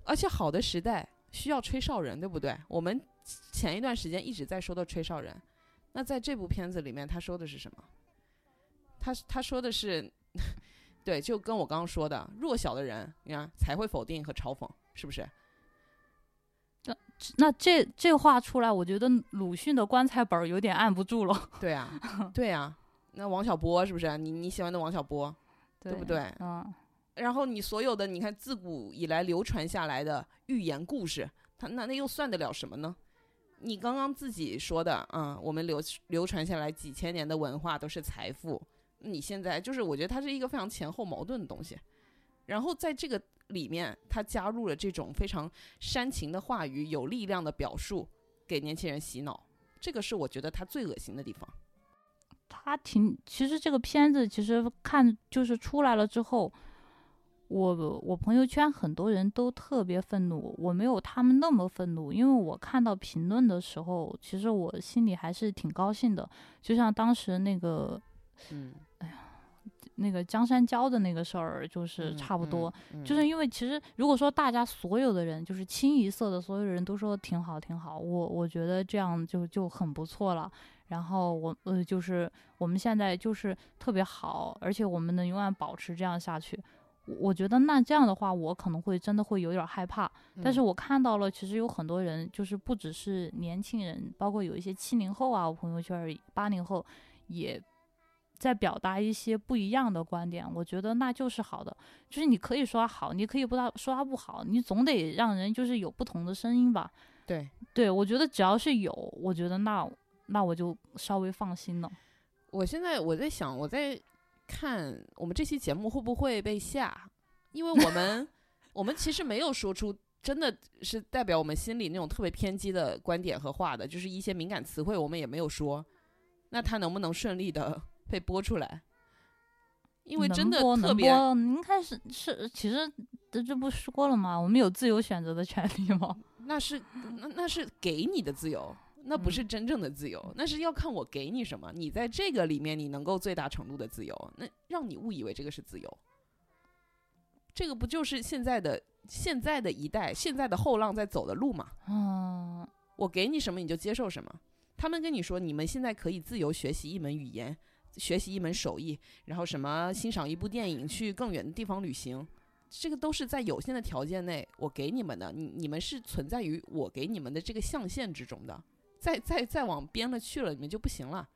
而且好的时代需要吹哨人，对不对？我们前一段时间一直在说的吹哨人，那在这部片子里面，他说的是什么？他他说的是，<laughs> 对，就跟我刚刚说的，弱小的人，你看才会否定和嘲讽，是不是？那这这话出来，我觉得鲁迅的棺材本儿有点按不住了，对啊，<laughs> 对啊。那王小波是不是？你你喜欢的王小波，对不对？嗯，然后你所有的你看自古以来流传下来的寓言故事，他那那又算得了什么呢？你刚刚自己说的，嗯，我们流流传下来几千年的文化都是财富，你现在就是我觉得它是一个非常前后矛盾的东西。然后在这个里面，他加入了这种非常煽情的话语、有力量的表述，给年轻人洗脑，这个是我觉得他最恶心的地方。他挺，其实这个片子其实看就是出来了之后，我我朋友圈很多人都特别愤怒，我没有他们那么愤怒，因为我看到评论的时候，其实我心里还是挺高兴的，就像当时那个嗯，那个江山娇的那个事儿，就是嗯差不多。，嗯就是因为其实如果说大家所有的人就是清一色的所有人都说挺好挺好，我我觉得这样就就很不错了。然后我呃就是我们现在就是特别好，而且我们能永远保持这样下去。我我觉得那这样的话，我可能会真的会有点害怕。但是嗯我看到了，其实有很多人，就是不只是年轻人，包括有一些七零后啊，我朋友圈儿八零后也在表达一些不一样的观点，我觉得那就是好的。就是你可以说它好，你可以不它说它不好，你总得让人就是有不同的声音吧。对，对我觉得只要是有，我觉得那那我就稍微放心了。我现在我在想，我在看我们这期节目会不会被下，因为我们 <laughs> 我们其实没有说出真的是代表我们心里那种特别偏激的观点和话的，就是一些敏感词汇我们也没有说，那他能不能顺利的被播出来？因为真的特别，您开始是其实这这不说了吗？我们有自由选择的权利吗？<laughs> 那是那那是给你的自由，那不是真正的自由，那是要看我给你什么，你在这个里面你能够最大程度的自由，那让你误以为这个是自由，这个不就是现在的现在的一代现在的后浪在走的路吗？嗯，我给你什么你就接受什么。他们跟你说，你们现在可以自由学习一门语言，学习一门手艺，然后什么欣赏一部电影，去更远的地方旅行，这个都是在有限的条件内我给你们的。你你们是存在于我给你们的这个象限之中的，再再再往边了去了，你们就不行了。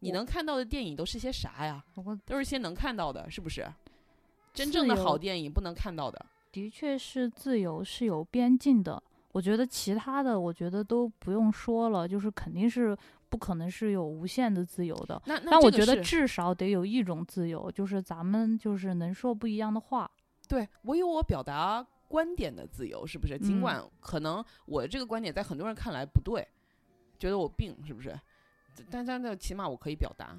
你能看到的电影都是些啥呀？都是些能看到的，是不是？真正的好电影不能看到的。的确是自由是有边境的。我觉得其他的，我觉得都不用说了，就是肯定是不可能是有无限的自由的。那那但我觉得至少得有一种自由，就是咱们就是能说不一样的话。对我有我表达观点的自由，是不是？尽嗯管可能我这个观点在很多人看来不对，觉得我病，是不是？但但那起码我可以表达。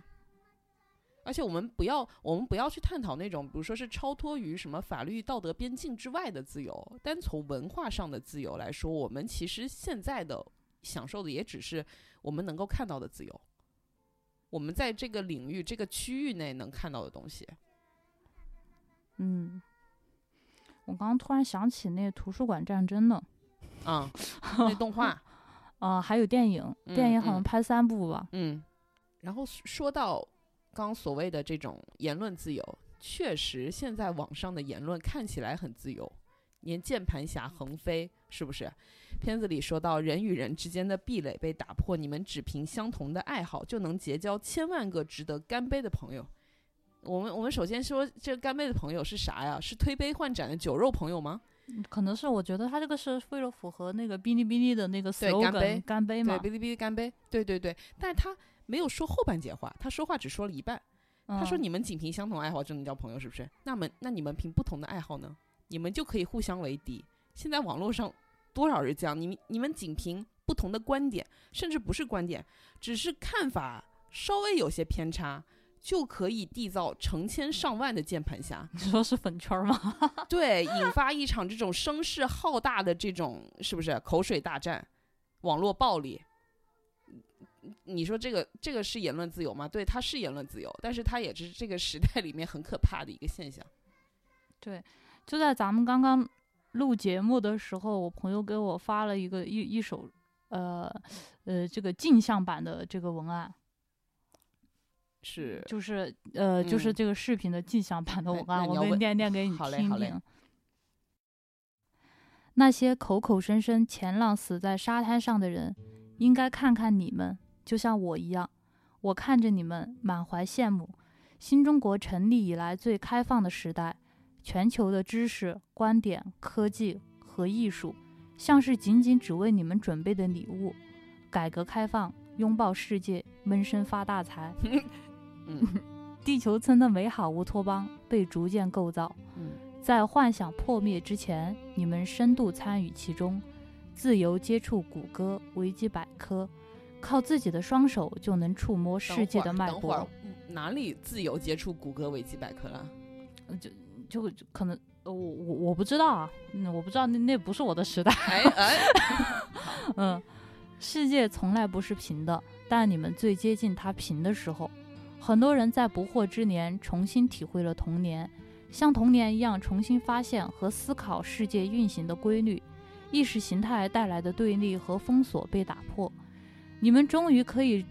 而且我们不要，我们不要去探讨那种，比如说是超脱于什么法律道德边境之外的自由。单从文化上的自由来说，我们其实现在的享受的也只是我们能够看到的自由，我们在这个领域、这个区域内能看到的东西。嗯，我刚刚突然想起那图书馆战争呢，啊、<laughs> 那动画，啊、还有电影，电影好像拍三部吧。嗯，然后说到刚所谓的这种言论自由，确实现在网上的言论看起来很自由，连键盘侠横飞，是不是？片子里说到人与人之间的壁垒被打破，你们只凭相同的爱好就能结交千万个值得干杯的朋友。我们我们首先说，这干杯的朋友是啥呀？是推杯换盏的酒肉朋友吗？可能是我觉得他这个是为了符合那个哔哩哔哩的那个对干杯对，干杯嘛。对哔哩哔哩干杯，对对对。但是他没有说后半截话，他说话只说了一半。他说：“嗯你们仅凭相同爱好就能交朋友，是不是？那么，那你们凭不同的爱好呢？你们就可以互相为敌。现在网络上多少人这样？你们你们仅凭不同的观点，甚至不是观点，只是看法稍微有些偏差，就可以缔造成千上万的键盘侠，你说是粉圈吗？<laughs> 对，引发一场这种声势浩大的这种是不是口水大战、网络暴力？你说这个这个是言论自由吗？对，它是言论自由，但是它也是这个时代里面很可怕的一个现象。对就在咱们刚刚录节目的时候，我朋友给我发了一个一一首，呃呃，这个镜像版的这个文案，是，就是呃，就是嗯这个视频的镜像版的那文案，我念念给你听听。那些口口声声前浪死在沙滩上的人，应该看看你们，就像我一样，我看着你们满怀羡慕。新中国成立以来最开放的时代，全球的知识、观点、科技和艺术，像是仅仅只为你们准备的礼物。改革开放，拥抱世界，闷声发大财。<laughs> 嗯 <laughs> 地球村的美好乌托邦被逐渐构造，嗯在幻想破灭之前，你们深度参与其中，自由接触谷歌、维基百科，靠自己的双手就能触摸世界的脉等会儿搏。嗯哪里自由接触谷歌、维基百科了？就就就可能，呃我我我不知道啊，嗯，我不知道那那不是我的时代。<laughs> 哎哎，嗯，世界从来不是平的，但你们最接近它平的时候，很多人在不惑之年重新体会了童年，像童年一样重新发现和思考世界运行的规律，意识形态带来的对立和封锁被打破，你们终于可以，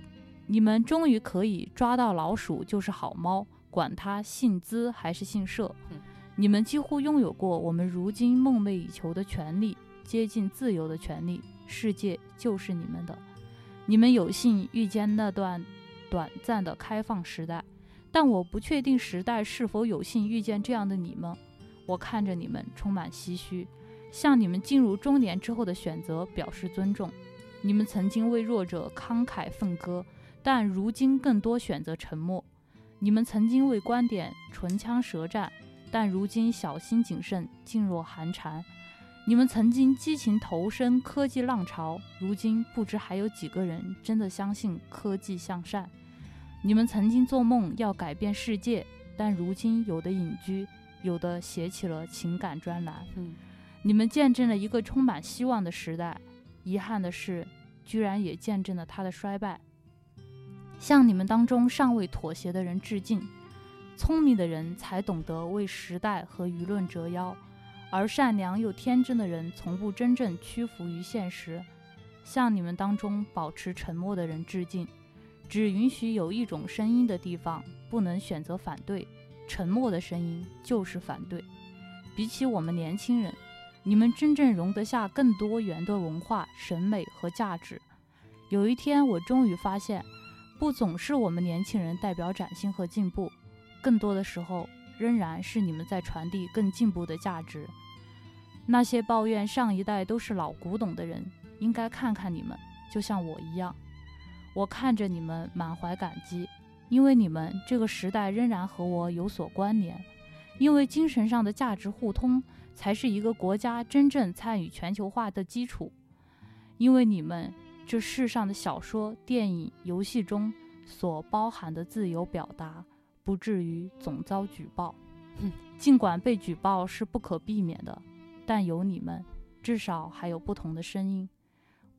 你们终于可以抓到老鼠就是好猫，管他姓资还是姓社嗯。你们几乎拥有过我们如今梦寐以求的权利，接近自由的权利。世界就是你们的，你们有幸遇见那段短暂的开放时代，但我不确定时代是否有幸遇见这样的你们。我看着你们，充满唏嘘，向你们进入中年之后的选择表示尊重。你们曾经为弱者慷慨奋歌，但如今更多选择沉默。你们曾经为观点唇枪舌战，但如今小心谨慎，噤若寒蝉。你们曾经激情投身科技浪潮，如今不知还有几个人真的相信科技向善。你们曾经做梦要改变世界，但如今有的隐居，有的写起了情感专栏。嗯，你们见证了一个充满希望的时代，遗憾的是，居然也见证了它的衰败。向你们当中尚未妥协的人致敬。聪明的人才懂得为时代和舆论折腰，而善良又天真的人从不真正屈服于现实。向你们当中保持沉默的人致敬。只允许有一种声音的地方，不能选择反对。沉默的声音就是反对。比起我们年轻人，你们真正容得下更多元的文化、审美和价值。有一天，我终于发现。不总是我们年轻人代表崭新和进步，更多的时候仍然是你们在传递更进步的价值。那些抱怨上一代都是老古董的人，应该看看你们，就像我一样。我看着你们满怀感激，因为你们这个时代仍然和我有所关联，因为精神上的价值互通才是一个国家真正参与全球化的基础，因为你们。这世上的小说、电影、游戏中所包含的自由表达，不至于总遭举报。<laughs> 尽管被举报是不可避免的，但有你们，至少还有不同的声音。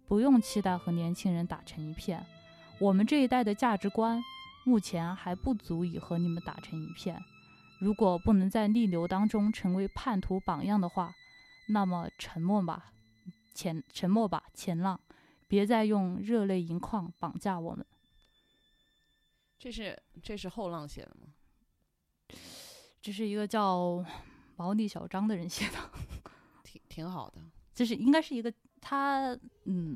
不用期待和年轻人打成一片。我们这一代的价值观，目前还不足以和你们打成一片。如果不能在逆流当中成为叛徒榜样的话，那么沉默吧，前沉默吧，前浪。别再用热泪盈眶绑架我们。这是这是后浪写的吗？这是一个叫毛利小张的人写的，<laughs> 挺挺好的。这是应该是一个他嗯，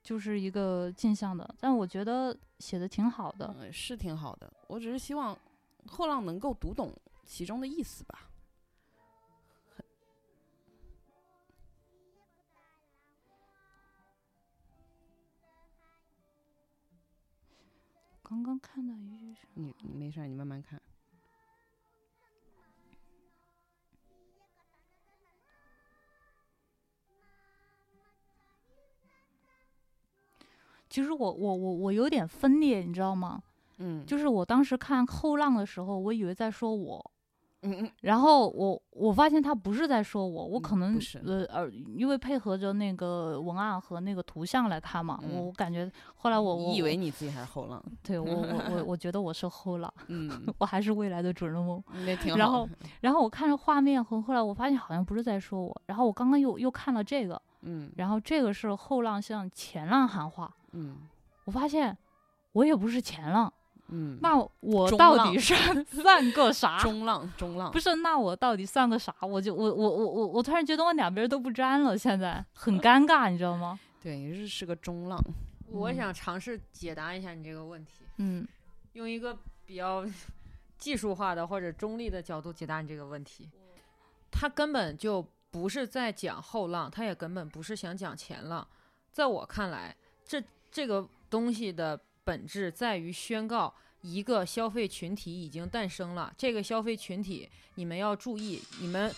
就是一个镜像的，但我觉得写的挺好的。嗯，是挺好的。我只是希望后浪能够读懂其中的意思吧。刚刚看到一句什么？你你没事，你慢慢看。其实我我我我有点分裂，你知道吗？嗯，就是我当时看后浪的时候，我以为在说我。嗯。嗯，然后我我发现他不是在说我，我可能呃呃，因为配合着那个文案和那个图像来看嘛，我感觉。后来我我以为你自己还是后浪，对我我我 <laughs> 我觉得我是后浪，嗯，<laughs> 我还是未来的主人翁，那挺。好。<laughs> 然后然后我看着画面和后来我发现好像不是在说我，然后我刚刚又又看了这个，嗯，然后这个是后浪向前浪喊话，嗯，我发现我也不是前浪。嗯，那我到底算 <laughs> 算个啥？<laughs> 中浪，中浪不是？那我到底算个啥？我就我我我我我突然觉得我两边都不沾了，现在很尴尬，你知道吗？<laughs> 对，你是是个中浪。我想尝试解答一下你这个问题。嗯，用一个比较技术化的或者中立的角度解答你这个问题。他根本就不是在讲后浪，他也根本不是想讲前浪。在我看来，这这个东西的。本质在于宣告一个消费群体已经诞生了。这个消费群体，你们要注意，你们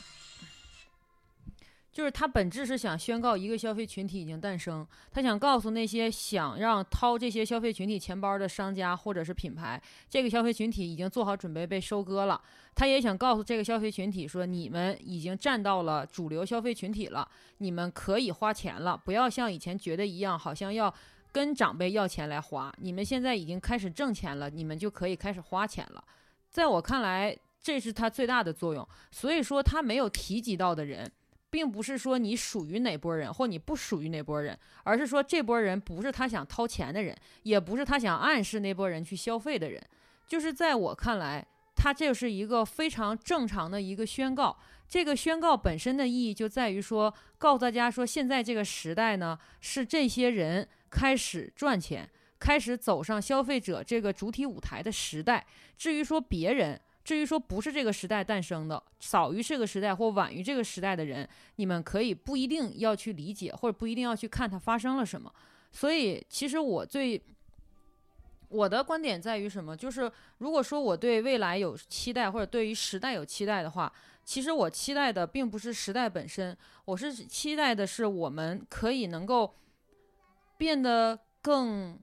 就是他本质是想宣告一个消费群体已经诞生。他想告诉那些想让掏这些消费群体钱包的商家或者是品牌，这个消费群体已经做好准备被收割了。他也想告诉这个消费群体说，你们已经站到了主流消费群体了，你们可以花钱了，不要像以前觉得一样，好像要。跟长辈要钱来花，你们现在已经开始挣钱了，你们就可以开始花钱了。在我看来，这是他最大的作用。所以说，他没有提及到的人，并不是说你属于哪波人或你不属于哪波人，而是说这波人不是他想掏钱的人，也不是他想暗示那波人去消费的人。就是在我看来，他这是一个非常正常的一个宣告。这个宣告本身的意义就在于说，告诉大家说，现在这个时代呢，是这些人。开始赚钱，开始走上消费者这个主体舞台的时代。至于说别人，至于说不是这个时代诞生的，早于这个时代或晚于这个时代的人，你们可以不一定要去理解，或者不一定要去看它发生了什么。所以，其实我最我的观点在于什么？就是如果说我对未来有期待，或者对于时代有期待的话，其实我期待的并不是时代本身，我是期待的是我们可以能够变得更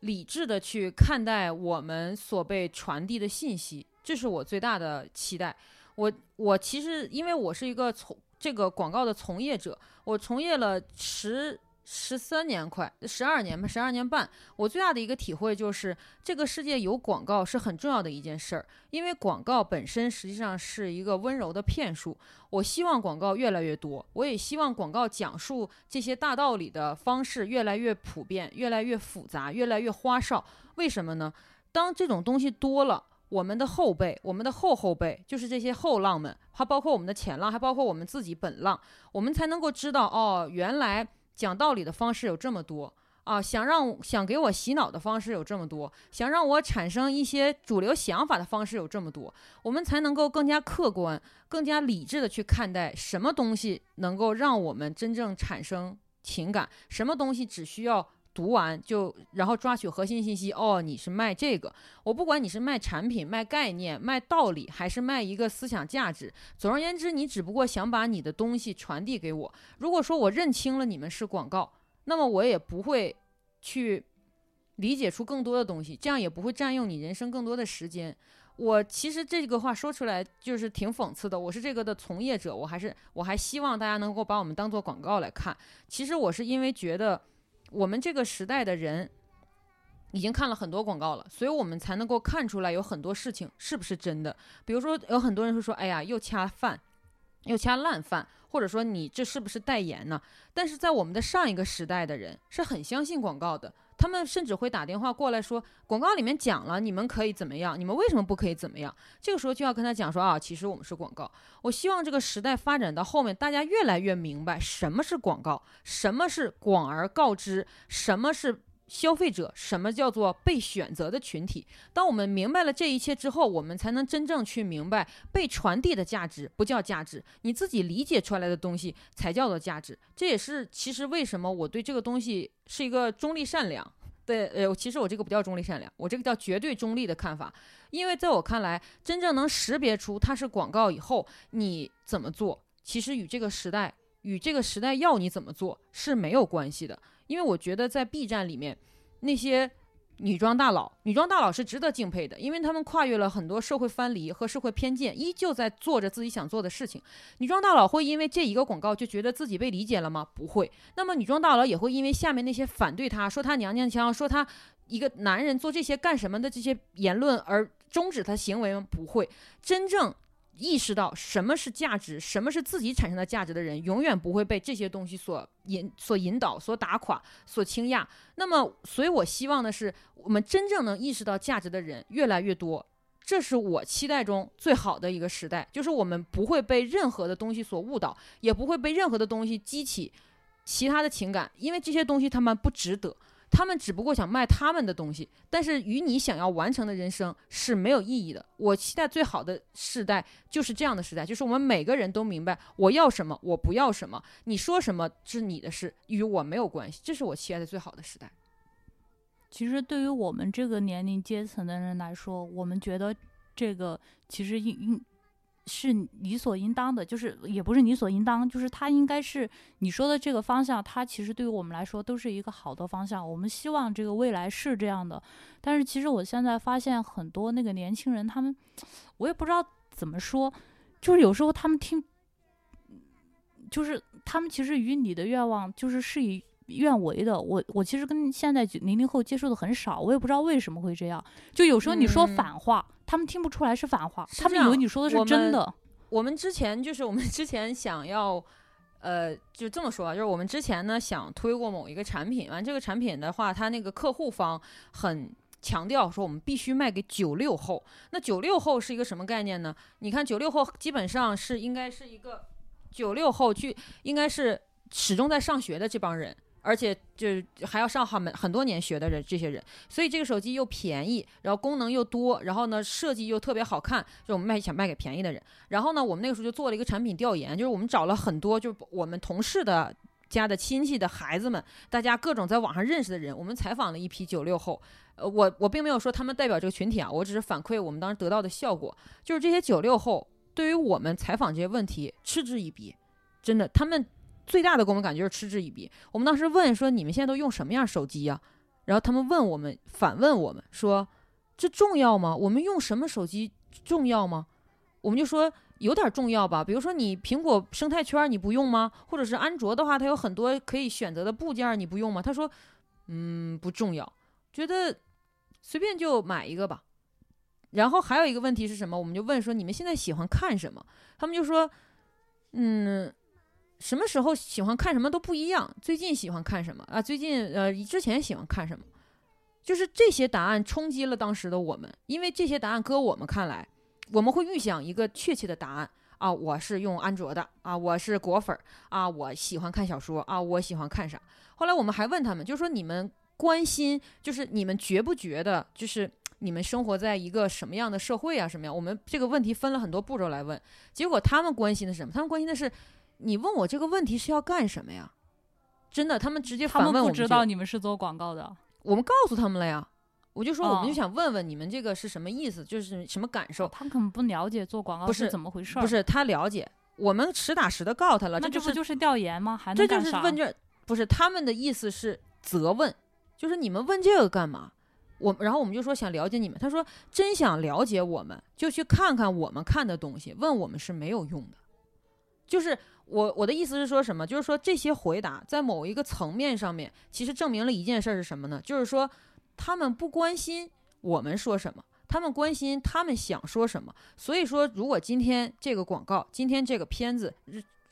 理智的去看待我们所被传递的信息，这是我最大的期待。我我其实因为我是一个从这个广告的从业者，我从业了十。十三年快，十二年吧，十二年半。我最大的一个体会就是，这个世界有广告是很重要的一件事儿，因为广告本身实际上是一个温柔的骗术。我希望广告越来越多，我也希望广告讲述这些大道理的方式越来越普遍、越来越复杂、越来越花哨。为什么呢？当这种东西多了，我们的后辈、我们的后后辈，就是这些后浪们，还包括我们的前浪，还包括我们自己本浪，我们才能够知道，哦，原来。讲道理的方式有这么多啊，想让想给我洗脑的方式有这么多，想让我产生一些主流想法的方式有这么多，我们才能够更加客观、更加理智的去看待什么东西能够让我们真正产生情感，什么东西只需要读完就然后抓取核心信息。哦，你是卖这个，我不管你是卖产品、卖概念、卖道理，还是卖一个思想价值。总而言之，你只不过想把你的东西传递给我。如果说我认清了你们是广告，那么我也不会去理解出更多的东西，这样也不会占用你人生更多的时间。我其实这个话说出来就是挺讽刺的。我是这个的从业者，我还是我还希望大家能够把我们当做广告来看。其实我是因为觉得我们这个时代的人已经看了很多广告了，所以我们才能够看出来有很多事情是不是真的。比如说，有很多人会说：“哎呀，又掐饭，又掐烂饭。”或者说你这是不是代言呢？但是在我们的上一个时代的人是很相信广告的，他们甚至会打电话过来说，广告里面讲了你们可以怎么样，你们为什么不可以怎么样？这个时候就要跟他讲说啊，其实我们是广告。我希望这个时代发展到后面，大家越来越明白什么是广告，什么是广而告之，什么是。消费者，什么叫做被选择的群体？当我们明白了这一切之后，我们才能真正去明白，被传递的价值不叫价值，你自己理解出来的东西才叫做价值。这也是其实为什么我对这个东西是一个中立善良。<laughs> 对，呃，其实我这个不叫中立善良，我这个叫绝对中立的看法。因为在我看来，真正能识别出它是广告以后，你怎么做，其实与这个时代与这个时代要你怎么做是没有关系的。因为我觉得在 B 站里面，那些女装大佬，女装大佬是值得敬佩的，因为他们跨越了很多社会藩篱和社会偏见，依旧在做着自己想做的事情。女装大佬会因为这一个广告就觉得自己被理解了吗？不会。那么女装大佬也会因为下面那些反对他说他娘娘腔，说他一个男人做这些干什么的这些言论而终止他行为吗？不会。真正。意识到什么是价值，什么是自己产生的价值的人，永远不会被这些东西所引、所引导、所打垮、所倾轧。那么，所以我希望的是，我们真正能意识到价值的人越来越多。这是我期待中最好的一个时代，就是我们不会被任何的东西所误导，也不会被任何的东西激起其他的情感，因为这些东西他们不值得。他们只不过想卖他们的东西，但是与你想要完成的人生是没有意义的。我期待最好的时代就是这样的时代，就是我们每个人都明白我要什么，我不要什么。你说什么是你的事，与我没有关系。这是我期待的最好的时代。其实对于我们这个年龄阶层的人来说，我们觉得这个其实应应。是理所应当的，就是也不是理所应当，就是它应该是你说的这个方向，它其实对于我们来说都是一个好的方向。我们希望这个未来是这样的，但是其实我现在发现很多那个年轻人，他们我也不知道怎么说，就是有时候他们听，就是他们其实与你的愿望就是是与愿违的。我我其实跟现在零零后接触的很少，我也不知道为什么会这样。就有时候你说反话。他们听不出来是反话，他们以为你说的是真的。我们之前就是我们之前想要，呃，就这么说啊，就是我们之前呢想推过某一个产品，完这个产品的话，它那个客户方很强调说我们必须卖给九六后。那九六后是一个什么概念呢？你看九六后基本上是应该是一个九六后去，应该是始终在上学的这帮人。而且就是还要上很很多年学的人，这些人，所以这个手机又便宜，然后功能又多，然后呢设计又特别好看，就我们卖想卖给便宜的人。然后呢，我们那个时候就做了一个产品调研，就是我们找了很多就是我们同事的家的亲戚的孩子们，大家各种在网上认识的人，我们采访了一批九六后。呃，我我并没有说他们代表这个群体啊，我只是反馈我们当时得到的效果，就是这些九六后对于我们采访这些问题嗤之以鼻，真的，他们。最大的给我们感觉是嗤之以鼻。我们当时问说：“你们现在都用什么样手机呀？”然后他们问我们，反问我们说：“这重要吗？我们用什么手机重要吗？”我们就说有点重要吧。比如说你苹果生态圈你不用吗？或者是安卓的话，它有很多可以选择的部件你不用吗？他说：“嗯，不重要，觉得随便就买一个吧。”然后还有一个问题是什么？我们就问说：“你们现在喜欢看什么？”他们就说：“嗯。”什么时候喜欢看什么都不一样。最近喜欢看什么啊？最近呃，之前喜欢看什么？就是这些答案冲击了当时的我们，因为这些答案搁我们看来，我们会预想一个确切的答案啊。我是用安卓的啊，我是果粉啊，我喜欢看小说啊，我喜欢看啥？后来我们还问他们，就说你们关心，就是你们觉不觉得，就是你们生活在一个什么样的社会啊？什么样？我们这个问题分了很多步骤来问，结果他们关心的是什么？他们关心的是。你问我这个问题是要干什么呀？真的，他们直接反问我们。不知道你们是做广告的。我们告诉他们了呀，我就说我们就想问问你们这个是什么意思，就是什么感受。他们可能不了解做广告是怎么回事。不是他了解，我们实打实的告诉他了。那这不就是调研吗？还这就是问卷？不是他们的意思是责问，就是你们问这个干嘛？我然后我们就说想了解你们。他说真想了解我们，就去看看我们看的东西。问我们是没有用的，就是。我我的意思是说什么？就是说这些回答在某一个层面上面，其实证明了一件事是什么呢？就是说他们不关心我们说什么，他们关心他们想说什么。所以说，如果今天这个广告，今天这个片子，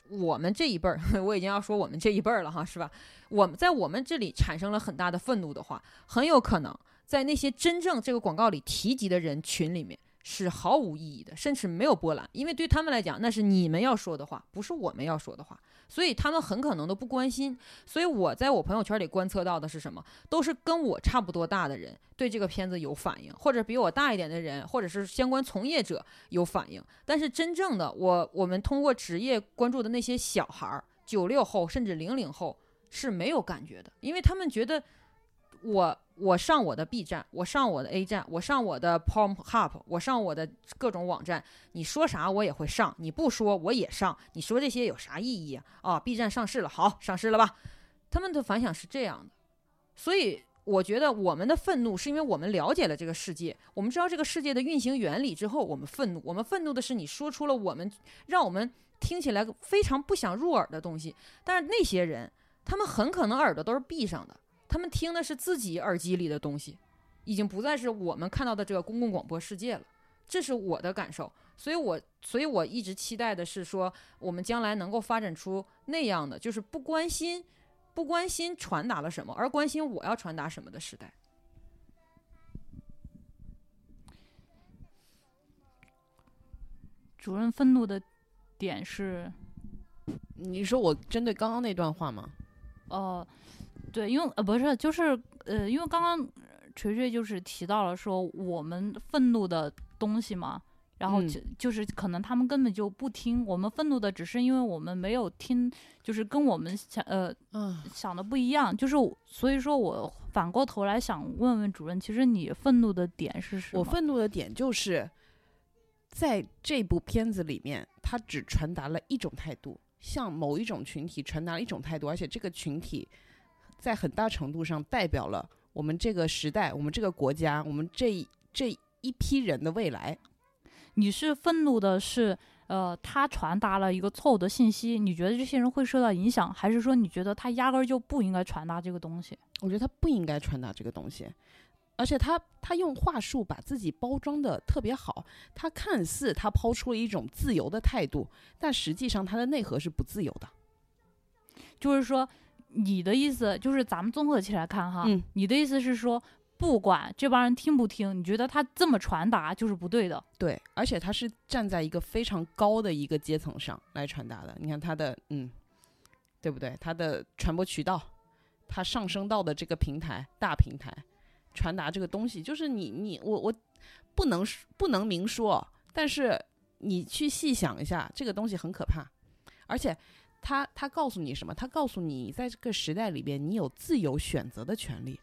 我们这一辈儿，<laughs> 我已经要说我们这一辈儿了哈，是吧？我们在我们这里产生了很大的愤怒的话，很有可能在那些真正这个广告里提及的人群里面。是毫无意义的，甚至没有波澜，因为对他们来讲，那是你们要说的话，不是我们要说的话，所以他们很可能都不关心。所以我在我朋友圈里观测到的是什么？都是跟我差不多大的人对这个片子有反应，或者比我大一点的人，或者是相关从业者有反应。但是真正的我，我们通过职业关注的那些小孩儿，九六后甚至零零后是没有感觉的，因为他们觉得我。我上我的 B 站，我上我的 A 站，我上我的 p o m h u b 我上我的各种网站，你说啥我也会上，你不说我也上，你说这些有啥意义啊？啊，B 站上市了，好，上市了吧？他们的反响是这样的，所以我觉得我们的愤怒是因为我们了解了这个世界，我们知道这个世界的运行原理之后，我们愤怒，我们愤怒的是你说出了我们让我们听起来非常不想入耳的东西，但是那些人，他们很可能耳朵都是闭上的。他们听的是自己耳机里的东西，已经不再是我们看到的这个公共广播世界了。这是我的感受，所以我所以我一直期待的是说，我们将来能够发展出那样的，就是不关心不关心传达了什么，而关心我要传达什么的时代。主任愤怒的点是，你说我针对刚刚那段话吗？哦。对，因为呃不是，就是呃，因为刚刚锤锤就是提到了说我们愤怒的东西嘛，然后就就是可能他们根本就不听我们愤怒的，只是因为我们没有听，就是跟我们想呃嗯想的不一样，就是所以说我反过头来想问问主任，其实你愤怒的点是什么？我愤怒的点就是在这部片子里面，他只传达了一种态度，向某一种群体传达了一种态度，而且这个群体。在很大程度上代表了我们这个时代、我们这个国家、我们这这一批人的未来。你是愤怒的是，呃，他传达了一个错误的信息，你觉得这些人会受到影响，还是说你觉得他压根儿就不应该传达这个东西？我觉得他不应该传达这个东西，而且他他用话术把自己包装的特别好，他看似他抛出了一种自由的态度，但实际上他的内核是不自由的，就是说。你的意思就是，咱们综合起来看哈，你的意思是说，不管这帮人听不听，你觉得他这么传达就是不对的。对，而且他是站在一个非常高的一个阶层上来传达的。你看他的，嗯，对不对？他的传播渠道，他上升到的这个平台大平台，传达这个东西，就是你你我我不能不能明说，但是你去细想一下，这个东西很可怕，而且他他告诉你什么？他告诉你，在这个时代里边，你有自由选择的权利。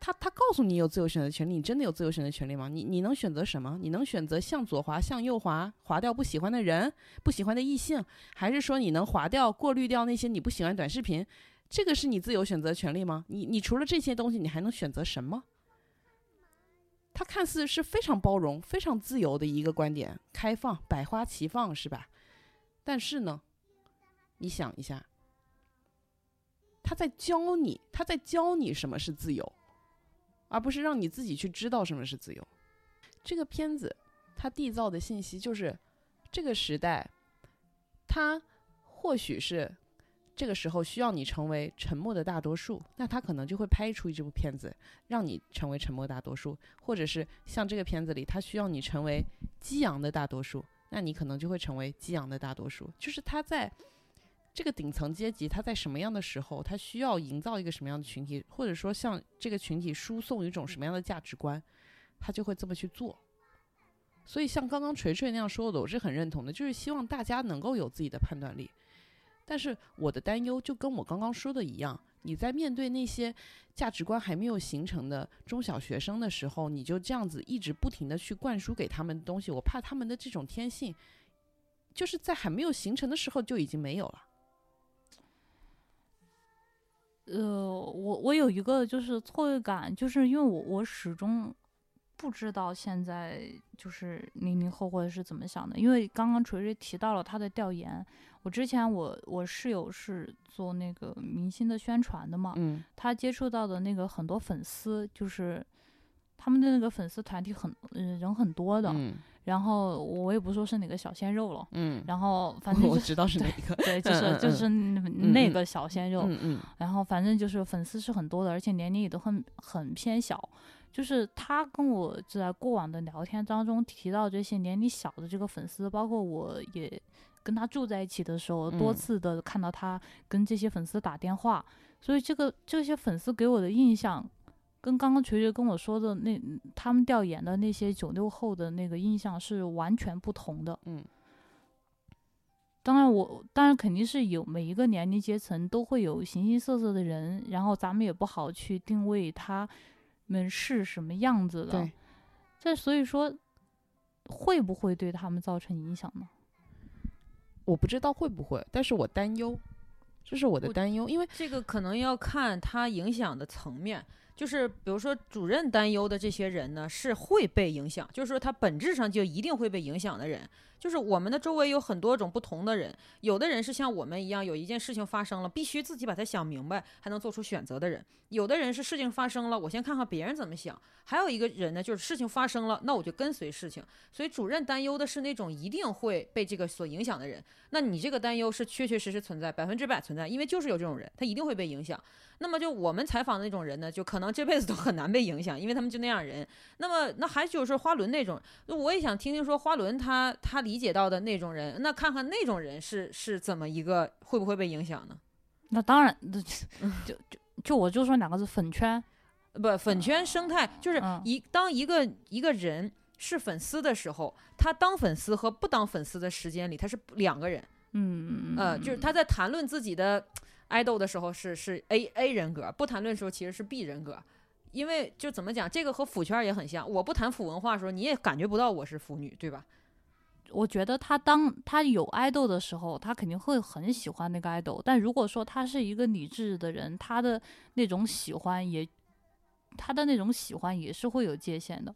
他他告诉你有自由选择权利，你真的有自由选择权利吗？你你能选择什么？你能选择向左滑，向右滑，滑掉不喜欢的人，不喜欢的异性，还是说你能划掉、过滤掉那些你不喜欢短视频？这个是你自由选择权利吗？你你除了这些东西，你还能选择什么？他看似是非常包容、非常自由的一个观点，开放、百花齐放，是吧？但是呢，你想一下，他在教你，他在教你什么是自由。而不是让你自己去知道什么是自由。这个片子它缔造的信息就是，这个时代，它或许是这个时候需要你成为沉默的大多数，那他可能就会拍出这部片子，让你成为沉默大多数；或者是像这个片子里，他需要你成为激昂的大多数，那你可能就会成为激昂的大多数。就是他在。这个顶层阶级，他在什么样的时候，他需要营造一个什么样的群体，或者说向这个群体输送一种什么样的价值观，他就会这么去做。所以，像刚刚锤锤那样说的，我是很认同的，就是希望大家能够有自己的判断力。但是，我的担忧就跟我刚刚说的一样，你在面对那些价值观还没有形成的中小学生的时候，你就这样子一直不停的去灌输给他们东西，我怕他们的这种天性，就是在还没有形成的时候就已经没有了。呃，我我有一个就是错位感，就是因为我我始终不知道现在就是零零后或者是怎么想的，因为刚刚锤锤提到了他的调研，我之前我我室友是做那个明星的宣传的嘛，嗯，他接触到的那个很多粉丝，就是他们的那个粉丝团体很嗯人很多的。然后我也不说是哪个小鲜肉了，嗯，然后 <laughs> 反正我知道是哪个，<laughs> 对，就是就是那个小鲜肉，嗯嗯，然后反正就是粉丝是很多的，而且年龄也都很很偏小。就是他跟我在过往的聊天当中提到这些年龄小的这个粉丝，包括我也跟他住在一起的时候，多次的看到他跟这些粉丝打电话，所以这个这些粉丝给我的印象。跟刚刚锤锤跟我说的那他们调研的那些九六后的那个印象是完全不同的。嗯，当然我当然肯定是有每一个年龄阶层都会有形形色色的人，然后咱们也不好去定位他们是什么样子的。对，这所以说会不会对他们造成影响呢？我不知道会不会，但是我担忧，这是我的担忧，因为这个可能要看它影响的层面。就是比如说，主任担忧的这些人呢，是会被影响，就是说他本质上就一定会被影响的人。就是我们的周围有很多种不同的人，有的人是像我们一样，有一件事情发生了，必须自己把它想明白，还能做出选择的人；有的人是事情发生了，我先看看别人怎么想；还有一个人呢，就是事情发生了，那我就跟随事情。所以主任担忧的是那种一定会被这个所影响的人。那你这个担忧是确确实实存在，百分之百存在，因为就是有这种人，他一定会被影响。那么就我们采访的那种人呢，就可能这辈子都很难被影响，因为他们就那样人。那么那还就是花轮那种，那我也想听听说花轮他他理解到的那种人，那看看那种人是是怎么一个会不会被影响呢？那当然，就就就我就说两个字粉圈，不粉圈生态就是一当一个一个人是粉丝的时候，他当粉丝和不当粉丝的时间里他是两个人。嗯呃，就是他在谈论自己的。爱豆的时候是是 A A 人格，不谈论的时候其实是 B 人格，因为就怎么讲，这个和腐圈也很像。我不谈腐文化的时候，你也感觉不到我是腐女，对吧？我觉得他当他有爱豆的时候，他肯定会很喜欢那个爱豆。但如果说他是一个理智的人，他的那种喜欢也，他的那种喜欢也是会有界限的，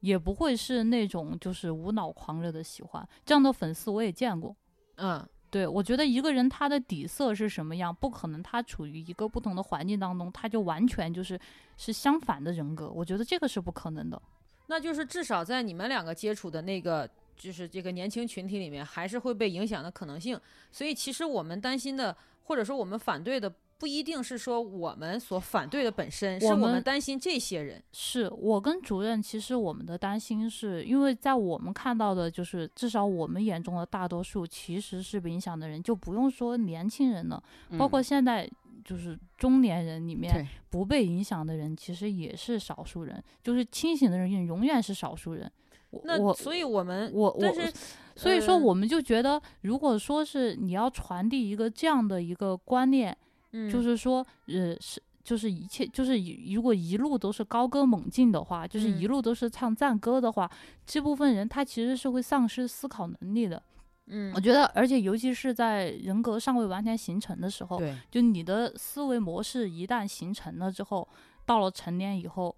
也不会是那种就是无脑狂热的喜欢。这样的粉丝我也见过，嗯。对，我觉得一个人他的底色是什么样，不可能他处于一个不同的环境当中，他就完全就是是相反的人格。我觉得这个是不可能的。那就是至少在你们两个接触的那个，就是这个年轻群体里面，还是会被影响的可能性。所以其实我们担心的，或者说我们反对的。不一定是说我们所反对的本身，是我们担心这些人。是我跟主任，其实我们的担心是因为在我们看到的，就是至少我们眼中的大多数其实是被影响的人，就不用说年轻人了，包括现在就是中年人里面，不被影响的人，其实也是少数人，就是清醒的人永远是少数人。我我那所以我们我我但是所以说，呃我们就觉得，如果说是你要传递一个这样的一个观念，嗯就是说，呃，是就是一切就是一如果一路都是高歌猛进的话，就是嗯一路都是唱赞歌的话，这部分人他其实是会丧失思考能力的。嗯我觉得，而且尤其是在人格尚未完全形成的时候，对，就你的思维模式一旦形成了之后，到了成年以后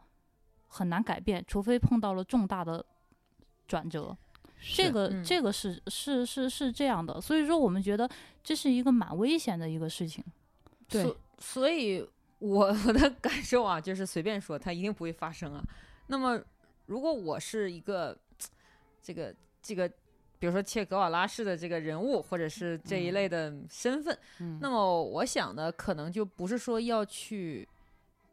很难改变，除非碰到了重大的转折。这个、嗯这个是是是是这样的，所以说我们觉得这是一个蛮危险的一个事情。对所所以我 <laughs> 我的感受啊，就是随便说，它一定不会发生啊。那么，如果我是一个这个这个，比如说切格瓦拉式的这个人物，或者是这一类的身份，嗯那么我想的可能就不是说要去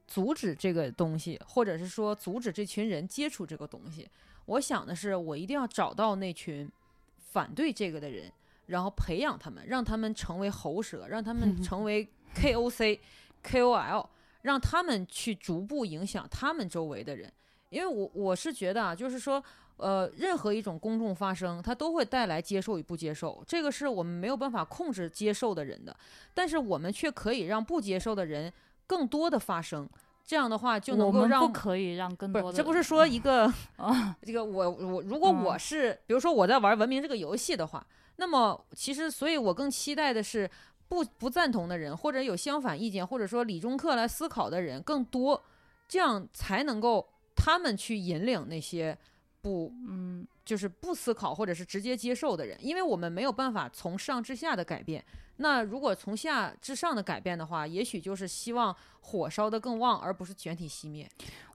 阻止这个东西，或者是说阻止这群人接触这个东西。我想的是，我一定要找到那群反对这个的人，然后培养他们，让他们成为喉舌，让他们 <laughs> 成为 KOC、KOL，让他们去逐步影响他们周围的人。因为我我是觉得啊，就是说，呃，任何一种公众发声，它都会带来接受与不接受，这个是我们没有办法控制接受的人的，但是我们却可以让不接受的人更多的发声。这样的话就能够让不可以让更不是，多的这不是说一个啊，<laughs> 这个我我如果我嗯是，比如说我在玩文明这个游戏的话，那么其实所以我更期待的是不不赞同的人，或者有相反意见，或者说理中客来思考的人更多，这样才能够他们去引领那些不嗯，就是不思考或者是直接接受的人，因为我们没有办法从上至下的改变。那如果从下至上的改变的话，也许就是希望火烧得更旺，而不是全体熄灭。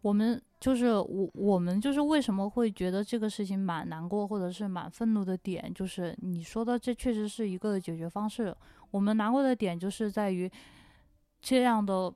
我们就是我我们就是为什么会觉得这个事情蛮难过或者是蛮愤怒的点，就是你说的这确实是一个解决方式。我们难过的点就是在于这样的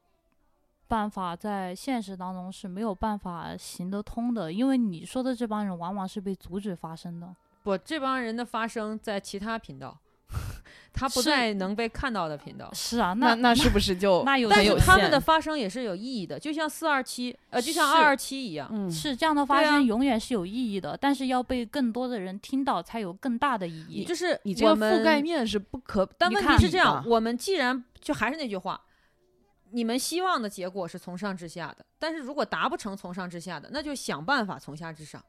办法在现实当中是没有办法行得通的，因为你说的这帮人往往是被阻止发声的。不，这帮人的发声在其他频道，<laughs> 他不在能被看到的频道。是啊，那那是不是 <laughs> 就那有很有但是他们的发声也是有意义的，就像四二七，呃，就像是二二七一样。嗯是这样的发对啊声永远是有意义的，但是要被更多的人听到才有更大的意义。就是你这个我们覆盖面是不可，但问题是这样，我们既然就还是那句话，你们希望的结果是从上至下的，但是如果达不成从上至下的，那就想办法从下至上。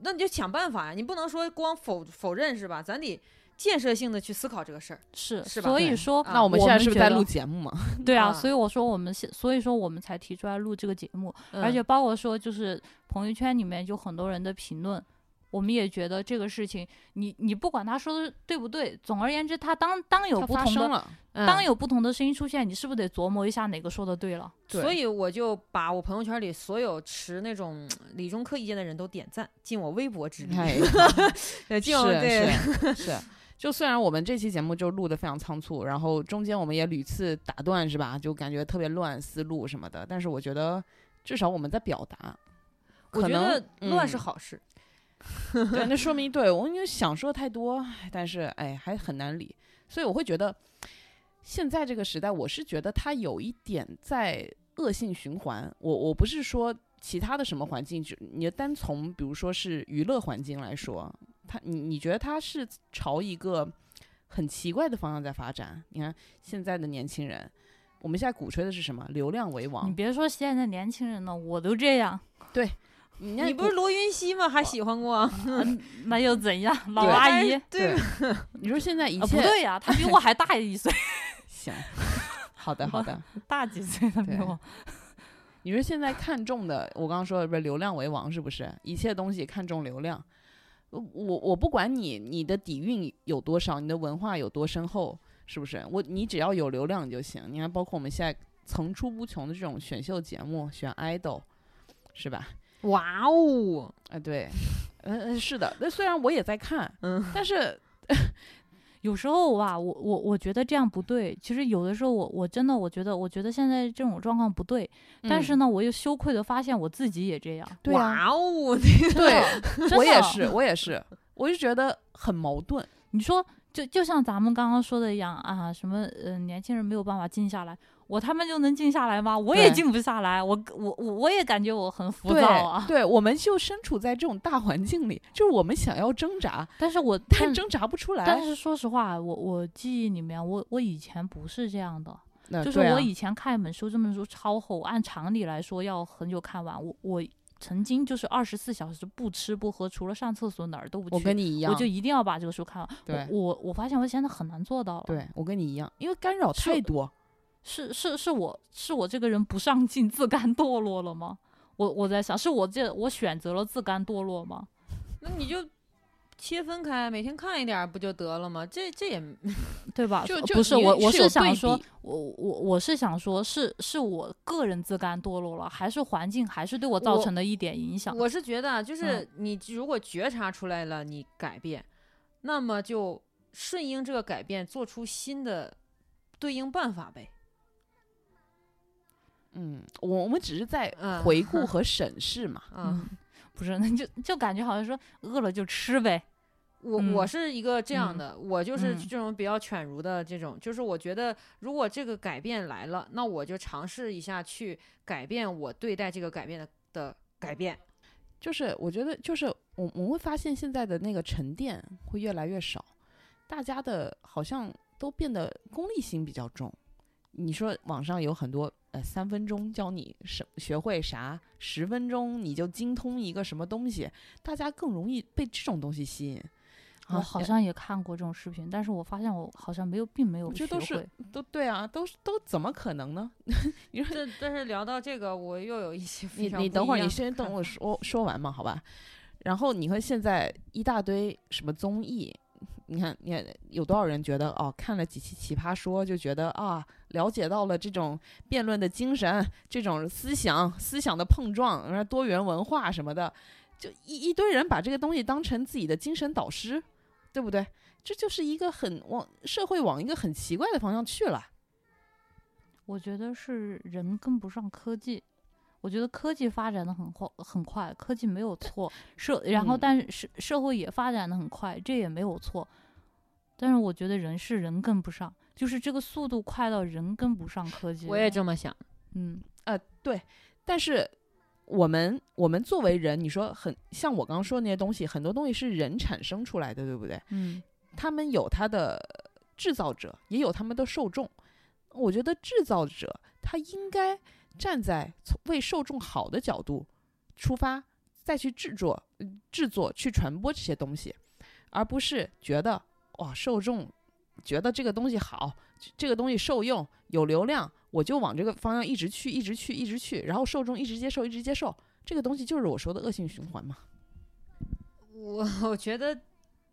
那你就想办法呀，你不能说光否否认是吧？咱得建设性的去思考这个事儿。是，是吧所以说，啊那我们现在是不是在录节目嘛？<laughs> 对啊，啊所以我说我们现，所以说我们才提出来录这个节目，而嗯且包括说就是朋友圈里面就很多人的评论，我们也觉得这个事情，你你不管他说的对不对，总而言之，他当当有不同的发生了，嗯当有不同的声音出现，你是不是得琢磨一下哪个说的对了？对所以我就把我朋友圈里所有持那种理中科意见的人都点赞，尽我微薄之力。<laughs> 尽我对是 <laughs> 是。就虽然我们这期节目就录的非常仓促，然后中间我们也屡次打断，是吧？就感觉特别乱思路什么的，但是我觉得至少我们在表达，我觉可能得乱是嗯好事。<laughs> 对，那说明对我因为想说太多，但是哎还很难理，所以我会觉得现在这个时代，我是觉得它有一点在恶性循环。我我不是说其他的什么环境，就你单从比如说是娱乐环境来说，它你你觉得它是朝一个很奇怪的方向在发展？你看现在的年轻人。我们现在鼓吹的是什么？流量为王你。别说现在年轻人了，我都这样，你你不是罗云熙吗？还喜欢过？<laughs> 嗯那又怎样？老阿姨，对，<laughs> 你说现在一啊，切、不对呀，他比我还大一岁，<laughs> 行，好的好的。大几岁对我。你说现在看中的，我刚刚说的不是流量为王，是不是？一切东西看重流量。我我我不管你你的底蕴有多少，你的文化有多深厚，是不是？我你只要有流量就行。你看，包括我们现在层出不穷的这种选秀节目，选 idol，是吧？哇哦，啊，对，嗯、嗯、是的。那虽然我也在看，嗯，但是 <laughs> 有时候吧，我我我觉得这样不对。其实有的时候我我真的我觉得我觉得现在这种状况不对，但是呢，我又羞愧的发现我自己也这样。对啊，哇哦，<laughs> 对 <laughs> 我也是，我也是，我就觉得很矛盾。你说就就像咱们刚刚说的一样啊，什么呃年轻人没有办法静下来，我他妈就能静下来吗？我也静不下来，我我我我也感觉我很浮躁啊。对，我们就身处在这种大环境里，就是我们想要挣扎，但是我但但挣扎不出来。但是说实话，我我记忆里面，我我以前不是这样的，就是我以前看一本书，这本书超厚，按常理来说要很久看完。我我曾经就是二十四小时不吃不喝，除了上厕所哪儿都不去，我跟你一样，我就一定要把这个书看完。对我我我发现我现在很难做到了。，对我跟你一样，因为干扰太多。是是是我是我这个人不上进、自甘堕落了吗？我我在想，是我这我选择了自甘堕落吗？<laughs> 那你就切分开，每天看一点儿不就得了吗？这这也 <laughs> 对吧？<laughs> 就就不是你我，我是想说，我我我是想说，是是我个人自甘堕落了，还是环境还是对我造成的一点影响？我是觉得啊，嗯就是你如果觉察出来了，你改变，那么就顺应这个改变，做出新的对应办法呗。嗯，我我们只是在嗯回顾 <laughs> 和审视嘛。啊，嗯，不是，那就就感觉好像说饿了就吃呗。我嗯我是一个这样嗯的，我就是嗯这种比较犬儒的这种，就是我觉得如果这个改变来了，那我就尝试一下去改变我对待这个改变的的改变。就是我觉得，就是我我会发现现在的那个沉淀会越来越少，大家的好像都变得功利心比较重。你说网上有很多呃三分钟教你什学会啥，十分钟你就精通一个什么东西，大家更容易被这种东西吸引。啊我好像也看过这种视频，但是我发现我好像没有，并没有学这都是会。都对啊，都是都怎么可能呢？<laughs> 你说这但是聊到这个，我又有一些非你常不你等会儿，你先等我说说完嘛，好吧？然后你看现在一大堆什么综艺，你看你看有多少人觉得哦，看了几期《奇葩说》就觉得啊，了解到了这种辩论的精神，这种思想思想的碰撞，然后多元文化什么的，就一一堆人把这个东西当成自己的精神导师，对不对？这就是一个很往社会往一个很奇怪的方向去了。我觉得是人跟不上科技。我觉得科技发展的很快很快，科技没有错，社然后嗯但是社社会也发展的很快，这也没有错。但是我觉得人是人跟不上，就是这个速度快到人跟不上科技。我也这么想。嗯，呃，对，但是我们我们作为人，你说很像我刚刚说的那些东西，很多东西是人产生出来的，对不对？嗯，他们有他的制造者，也有他们的受众。我觉得制造者他应该站在为受众好的角度出发，再去制作、制作、去传播这些东西，而不是觉得哇，受众觉得这个东西好，这个东西受用有流量，我就往这个方向一直去，一直去，一直去，然后受众一直接受，一直接受，这个东西就是我说的恶性循环嘛。我我觉得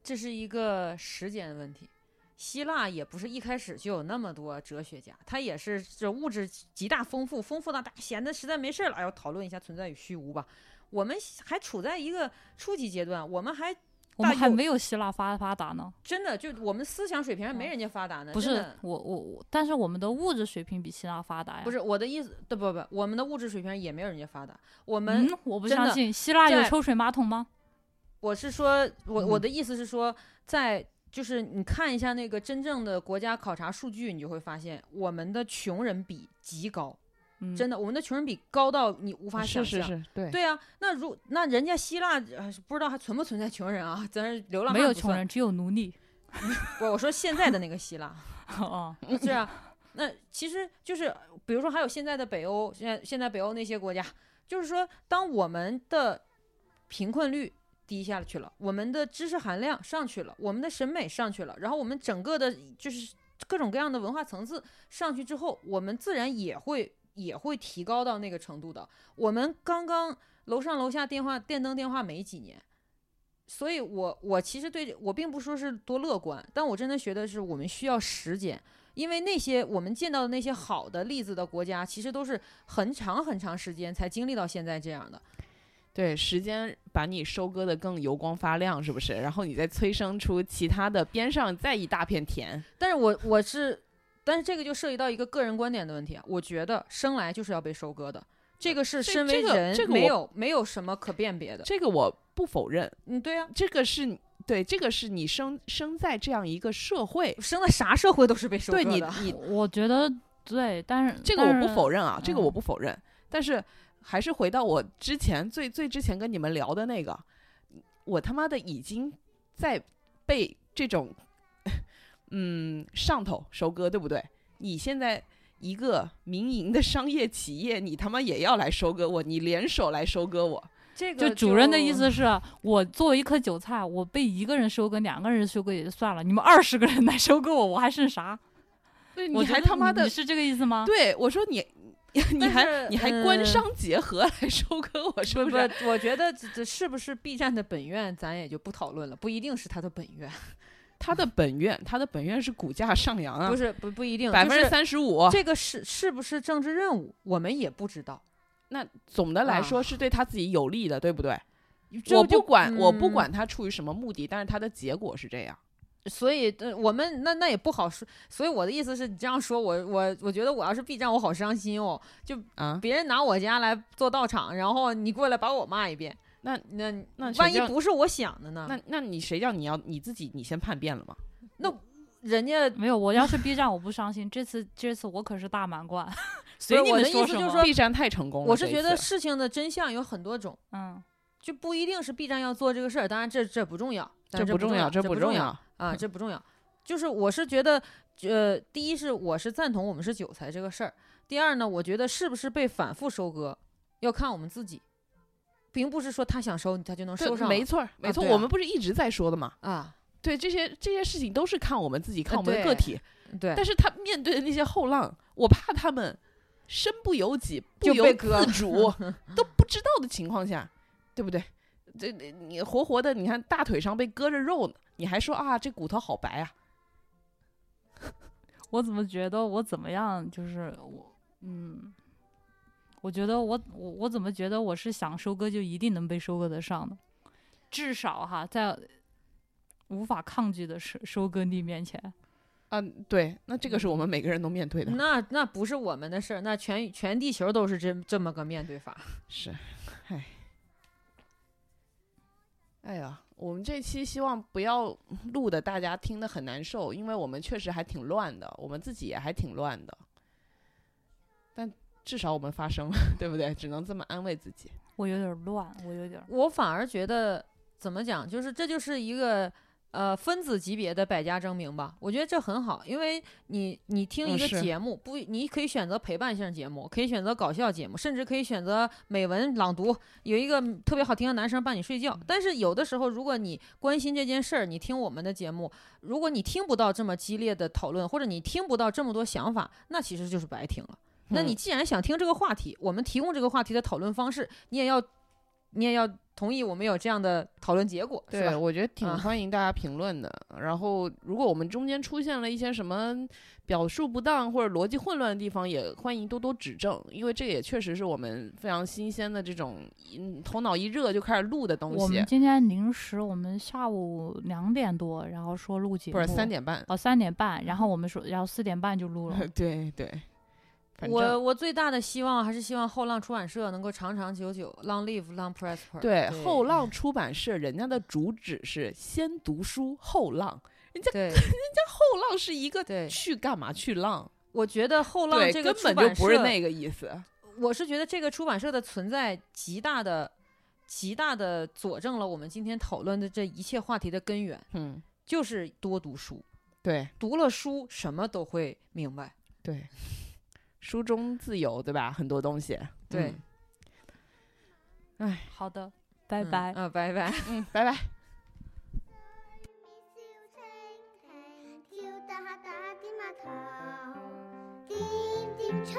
这是一个时间问题。希腊也不是一开始就有那么多哲学家，他也是这物质极大丰富，丰富到大家闲的实在没事儿了，哎要讨论一下存在与虚无吧。我们还处在一个初级阶段，我们还我们大还没有希腊发发达呢。真的就我们思想水平还没人家发达呢。不是我我我，但是我们的物质水平比希腊发达呀。不是我的意思，对不不，我们的物质水平也没有人家发达。我们、嗯，我不相信，希腊有抽水马桶吗？我是说，我我嗯的意思是说，在就是你看一下那个真正的国家考察数据，你就会发现我们的穷人比极高，嗯，真的，我们的穷人比高到你无法想象。是是是，对对啊，那如那人家希腊呃不知道还存不存在穷人啊？<laughs> 咱是流浪没。有穷人，只有奴隶。<laughs> 我我说现在的那个希腊，<laughs> 哦，是啊，那其实就是比如说还有现在的北欧，现在现在北欧那些国家，就是说当我们的贫困率低下去了，我们的知识含量上去了，我们的审美上去了，然后我们整个的就是各种各样的文化层次上去之后，我们自然也会也会提高到那个程度的。我们刚刚楼上楼下电话电灯电话没几年。所以我，我其实对我并不说是多乐观，但我真的觉得是我们需要时间，因为那些我们见到的那些好的例子的国家，其实都是很长很长时间才经历到现在这样的。对，时间把你收割的更油光发亮，是不是？然后你再催生出其他的边上再一大片田。但是我我是，但是这个就涉及到一个个人观点的问题啊。我觉得生来就是要被收割的，这个是身为这个人没这个我有没有什么可辨别的。这个我不否认，嗯，对啊，这个是对，这个是你生生在这样一个社会，生在啥社会都是被收割对你的。你我觉得对，但是这个我不否认。认啊，这个我嗯不否认，但是还是回到我之前最最之前跟你们聊的那个，我他妈的已经在被这种嗯上头收割，对不对？你现在一个民营的商业企业，你他妈也要来收割我，你联手来收割我，这个就主任的意思是我作为一颗韭菜，我被一个人收割、两个人收割也就算了，你们二十个人来收割我，我还剩啥？对，你还他妈的你是这个意思吗？对我说你。<laughs> 你还你还官呃商结合来收割我，是不不是？不，我觉得这这是不是 B 站的本愿，咱也就不讨论了，不一定是他的本愿，<laughs> 他的本愿，他的本愿是股价上扬啊不，是不不一定，百分之三十五。这个是是不是政治任务，我们也不知道。那总的来啊说是对他自己有利的，对不对？我不管，我不嗯管他出于什么目的，但是他的结果是这样。所以，呃，我们那那也不好说。所以我的意思是你这样说，我我我觉得我要是 B 站，我好伤心哦。就啊，别人拿我家来做道场，然后你过来把我骂一遍，那那那谁万一不是我想的呢？那那你谁叫你要你自己你先叛变了吗？人家没有，我要是 B 站，我不伤心。这次这次我可是大满贯，不随你们是我的意。思就是说 B 站太成功了，我是觉得事情的真相有很多种，嗯，就不一定是 B 站要做这个事儿。当然这这不重要，这不重要，这不重要。啊，这 <laughs> 不重要。就是我是觉得，呃，第一是我是赞同我们是韭菜这个事儿。第二呢，我觉得是不是被反复收割，要看我们自己，并不是说他想收他就能收上了没错，没错我们不是一直在说的嘛？啊。对，这些这些事情都是看我们自己，看呃我们的个体。对，但是他面对的那些后浪，我怕他们身不由己、不由自主，<laughs> 都不知道的情况下，对不对？这你活活的，你看大腿上被割着肉呢，你还说啊，这骨头好白啊？<laughs> 我怎么觉得我怎么样？就是我，嗯，我觉得我我我怎么觉得我是想收割就一定能被收割得上的？至少哈，在无法抗拒的收收割力面前，嗯、对，那这个是我们每个人都面对的，那那不是我们的事儿，那全全地球都是这这么个面对法。是，唉，哎呀，我们这期希望不要录的大家听得很难受，因为我们确实还挺乱的，我们自己也还挺乱的，但至少我们发声了，<laughs> 对不对？只能这么安慰自己。我有点乱，我有点。我反而觉得怎么讲，就是这就是一个呃分子级别的百家争鸣吧。我觉得这很好，因为你你听一个节目，不，你可以选择陪伴性节目，可以选择搞笑节目，甚至可以选择美文朗读，有一个特别好听的男生伴你睡觉。但是有的时候，如果你关心这件事儿，你听我们的节目，如果你听不到这么激烈的讨论，或者你听不到这么多想法，那其实就是白听了。那你嗯既然想听这个话题，我们提供这个话题的讨论方式，你也要，你也要同意我们有这样的讨论结果，是对，吧？我觉得挺啊欢迎大家评论的。然后，如果我们中间出现了一些什么表述不当或者逻辑混乱的地方，也欢迎多多指正，因为这也确实是我们非常新鲜的这种，嗯，头脑一热就开始录的东西我们。今天临时，我们下午两点多，然后说录节目，不是三点半，哦，三点半，然后我们说，然后四点半就录了。<laughs> 对对，反我正我最大的希望还是希望后浪出版社能够长长久久，long live long prosper。对后浪出版社人家的主旨是先读书后浪，人家 <laughs> 人家后浪是一个对，去干嘛去浪，我觉得后浪，这个根本就不是那个意思。我是觉得这个出版社的存在极大的、极大的佐证了我们今天讨论的这一切话题的根源，嗯，就是多读书。对读了书，什么都会明白。对，书中自有，对吧？很多东西。对哎好的，拜嗯拜。啊，拜拜。嗯，拜拜。跳得下打點下頭，點點春